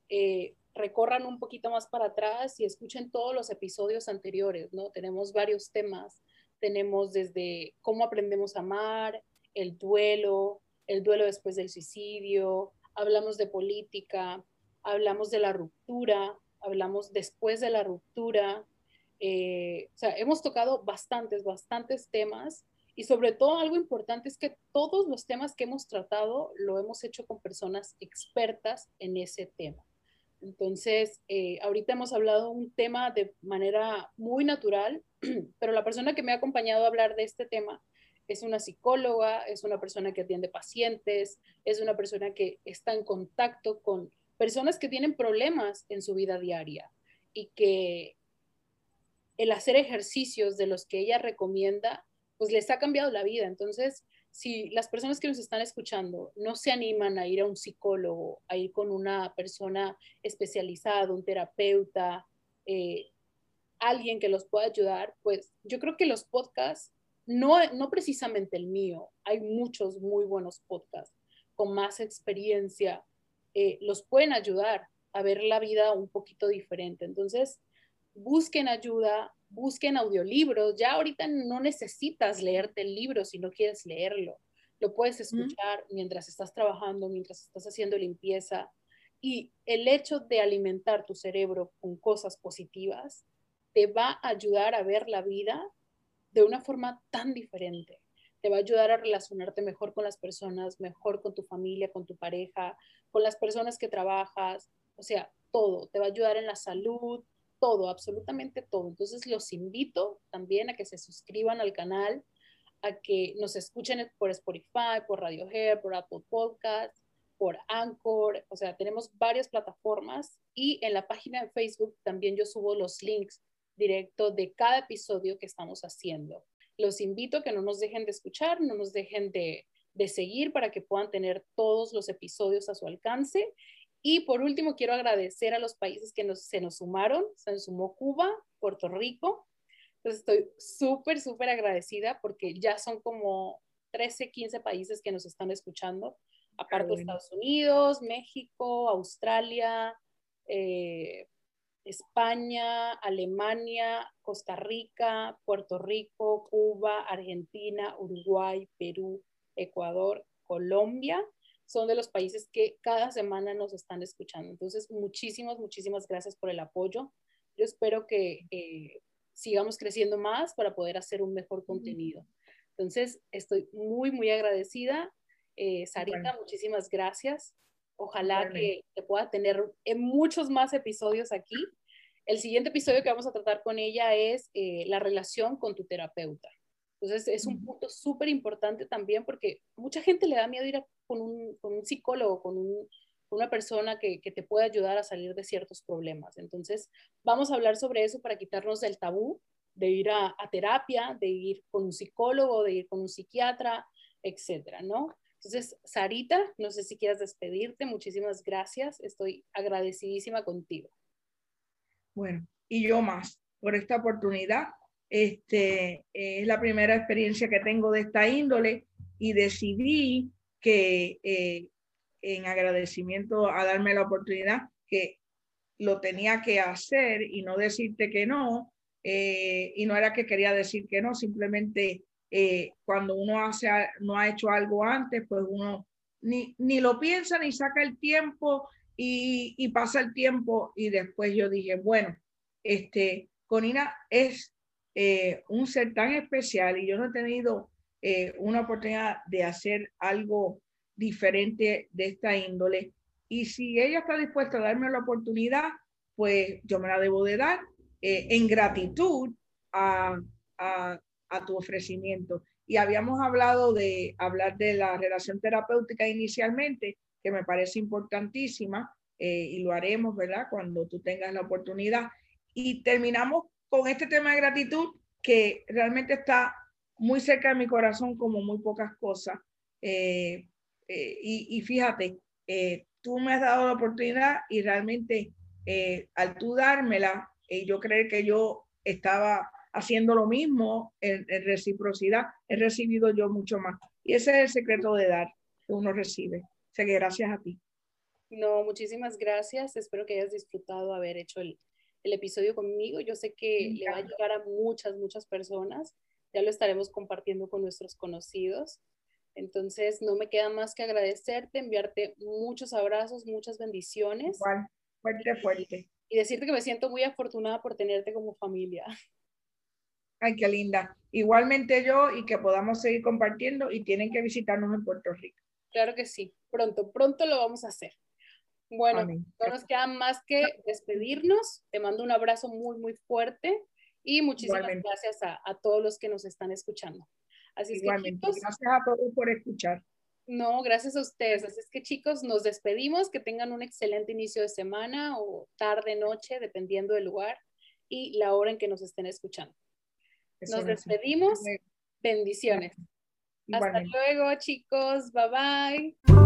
eh, recorran un poquito más para atrás y escuchen todos los episodios anteriores, ¿no? Tenemos varios temas, tenemos desde cómo aprendemos a amar, el duelo, el duelo después del suicidio, hablamos de política, hablamos de la ruptura, hablamos después de la ruptura, eh, o sea, hemos tocado bastantes, bastantes temas y sobre todo algo importante es que todos los temas que hemos tratado lo hemos hecho con personas expertas en ese tema. Entonces, eh, ahorita hemos hablado un tema de manera muy natural, (clears throat) pero la persona que me ha acompañado a hablar de este tema es una psicóloga, es una persona que atiende pacientes, es una persona que está en contacto con personas que tienen problemas en su vida diaria y que el hacer ejercicios de los que ella recomienda, pues les ha cambiado la vida. Entonces, si las personas que nos están escuchando no se animan a ir a un psicólogo, a ir con una persona especializada, un terapeuta, eh, alguien que los pueda ayudar, pues yo creo que los podcasts, no, no precisamente el mío, hay muchos muy buenos podcasts con más experiencia, eh, los pueden ayudar a ver la vida un poquito diferente. Entonces, busquen ayuda, busquen audiolibros. Ya ahorita no necesitas leerte el libro si no quieres leerlo. Lo puedes escuchar mientras estás trabajando, mientras estás haciendo limpieza. Y el hecho de alimentar tu cerebro con cosas positivas te va a ayudar a ver la vida de una forma tan diferente. Te va a ayudar a relacionarte mejor con las personas, mejor con tu familia, con tu pareja, con las personas que trabajas, o sea, todo. Te va a ayudar en la salud, todo, absolutamente todo. Entonces los invito también a que se suscriban al canal, a que nos escuchen por Spotify, por Radio Hair, por Apple Podcast, por Anchor, o sea, tenemos varias plataformas y en la página de Facebook también yo subo los links directo de cada episodio que estamos haciendo. Los invito a que no nos dejen de escuchar, no nos dejen de, de seguir para que puedan tener todos los episodios a su alcance y por último, quiero agradecer a los países que se nos sumaron. Se sumó Cuba, Puerto Rico. Entonces estoy súper, súper agradecida porque ya son como 13, 15 países que nos están escuchando, aparte de Estados Unidos, México, Australia, eh, España, Alemania, Costa Rica, Puerto Rico, Cuba, Argentina, Uruguay, Perú, Ecuador, Colombia. Son de los países que cada semana nos están escuchando. Entonces, muchísimas, muchísimas gracias por el apoyo. Yo espero que eh, sigamos creciendo más para poder hacer un mejor contenido. Entonces, estoy muy, muy agradecida. Eh, Sarita, muchísimas gracias. Ojalá que, te pueda tener en muchos más episodios aquí. El siguiente episodio que vamos a tratar con ella es eh, la relación con tu terapeuta. Entonces es un punto súper importante también porque mucha gente le da miedo ir con, un, con, un, psicólogo, con un, una persona que, que, te pueda ayudar a salir de ciertos problemas. Entonces vamos a hablar sobre eso para quitarnos del tabú de ir a, a terapia, de ir con un psicólogo, de ir con un psiquiatra, etcétera, ¿no? Entonces, Sarita, no sé si quieras despedirte. Muchísimas gracias. Estoy agradecidísima contigo. Bueno, y yo más por esta oportunidad. Este, es la primera experiencia que tengo de esta índole y decidí que eh, en agradecimiento a darme la oportunidad que lo tenía que hacer y no decirte que no. Eh, y no era que quería decir que no, simplemente eh, cuando uno hace, no ha hecho algo antes, pues uno ni, ni lo piensa ni saca el tiempo y, pasa el tiempo y después yo dije, bueno, este, Conina es eh, un ser tan especial y yo no he tenido eh, una oportunidad de hacer algo diferente de esta índole. Y si ella está dispuesta a darme la oportunidad, pues yo me la debo de dar en gratitud a, a, tu ofrecimiento. Y habíamos hablado de hablar de la relación terapéutica inicialmente, que me parece importantísima, eh, y lo haremos, ¿verdad? Cuando tú tengas la oportunidad. Y terminamos con este tema de gratitud, que realmente está muy cerca de mi corazón como muy pocas cosas. Eh, eh, y, fíjate, tú me has dado la oportunidad y realmente al tú dármela, yo creo que yo estaba haciendo lo mismo en, reciprocidad, he recibido yo mucho más. Y ese es el secreto de dar que uno recibe. O que gracias a ti. No, muchísimas gracias. Espero que hayas disfrutado haber hecho el, el episodio conmigo. Yo sé que le va a llegar a muchas, muchas personas. Ya lo estaremos compartiendo con nuestros conocidos. Entonces, no me queda más que agradecerte, enviarte muchos abrazos, muchas bendiciones. Igual, fuerte, fuerte. Y decirte que me siento muy afortunada por tenerte como familia. Ay, qué linda. Igualmente yo y que podamos seguir compartiendo y tienen que visitarnos en Puerto Rico. Claro que sí, pronto, pronto lo vamos a hacer. Bueno, no nos queda más que despedirnos. Te mando un abrazo muy, muy fuerte y muchísimas gracias a, todos los que nos están escuchando. Así Igualmente, que, gracias a todos por escuchar. No, gracias a ustedes. Así es que chicos, nos despedimos, que tengan un excelente inicio de semana o tarde, noche, dependiendo del lugar y la hora en que nos estén escuchando. Nos despedimos. Bendiciones. Hasta luego, chicos. Bye bye.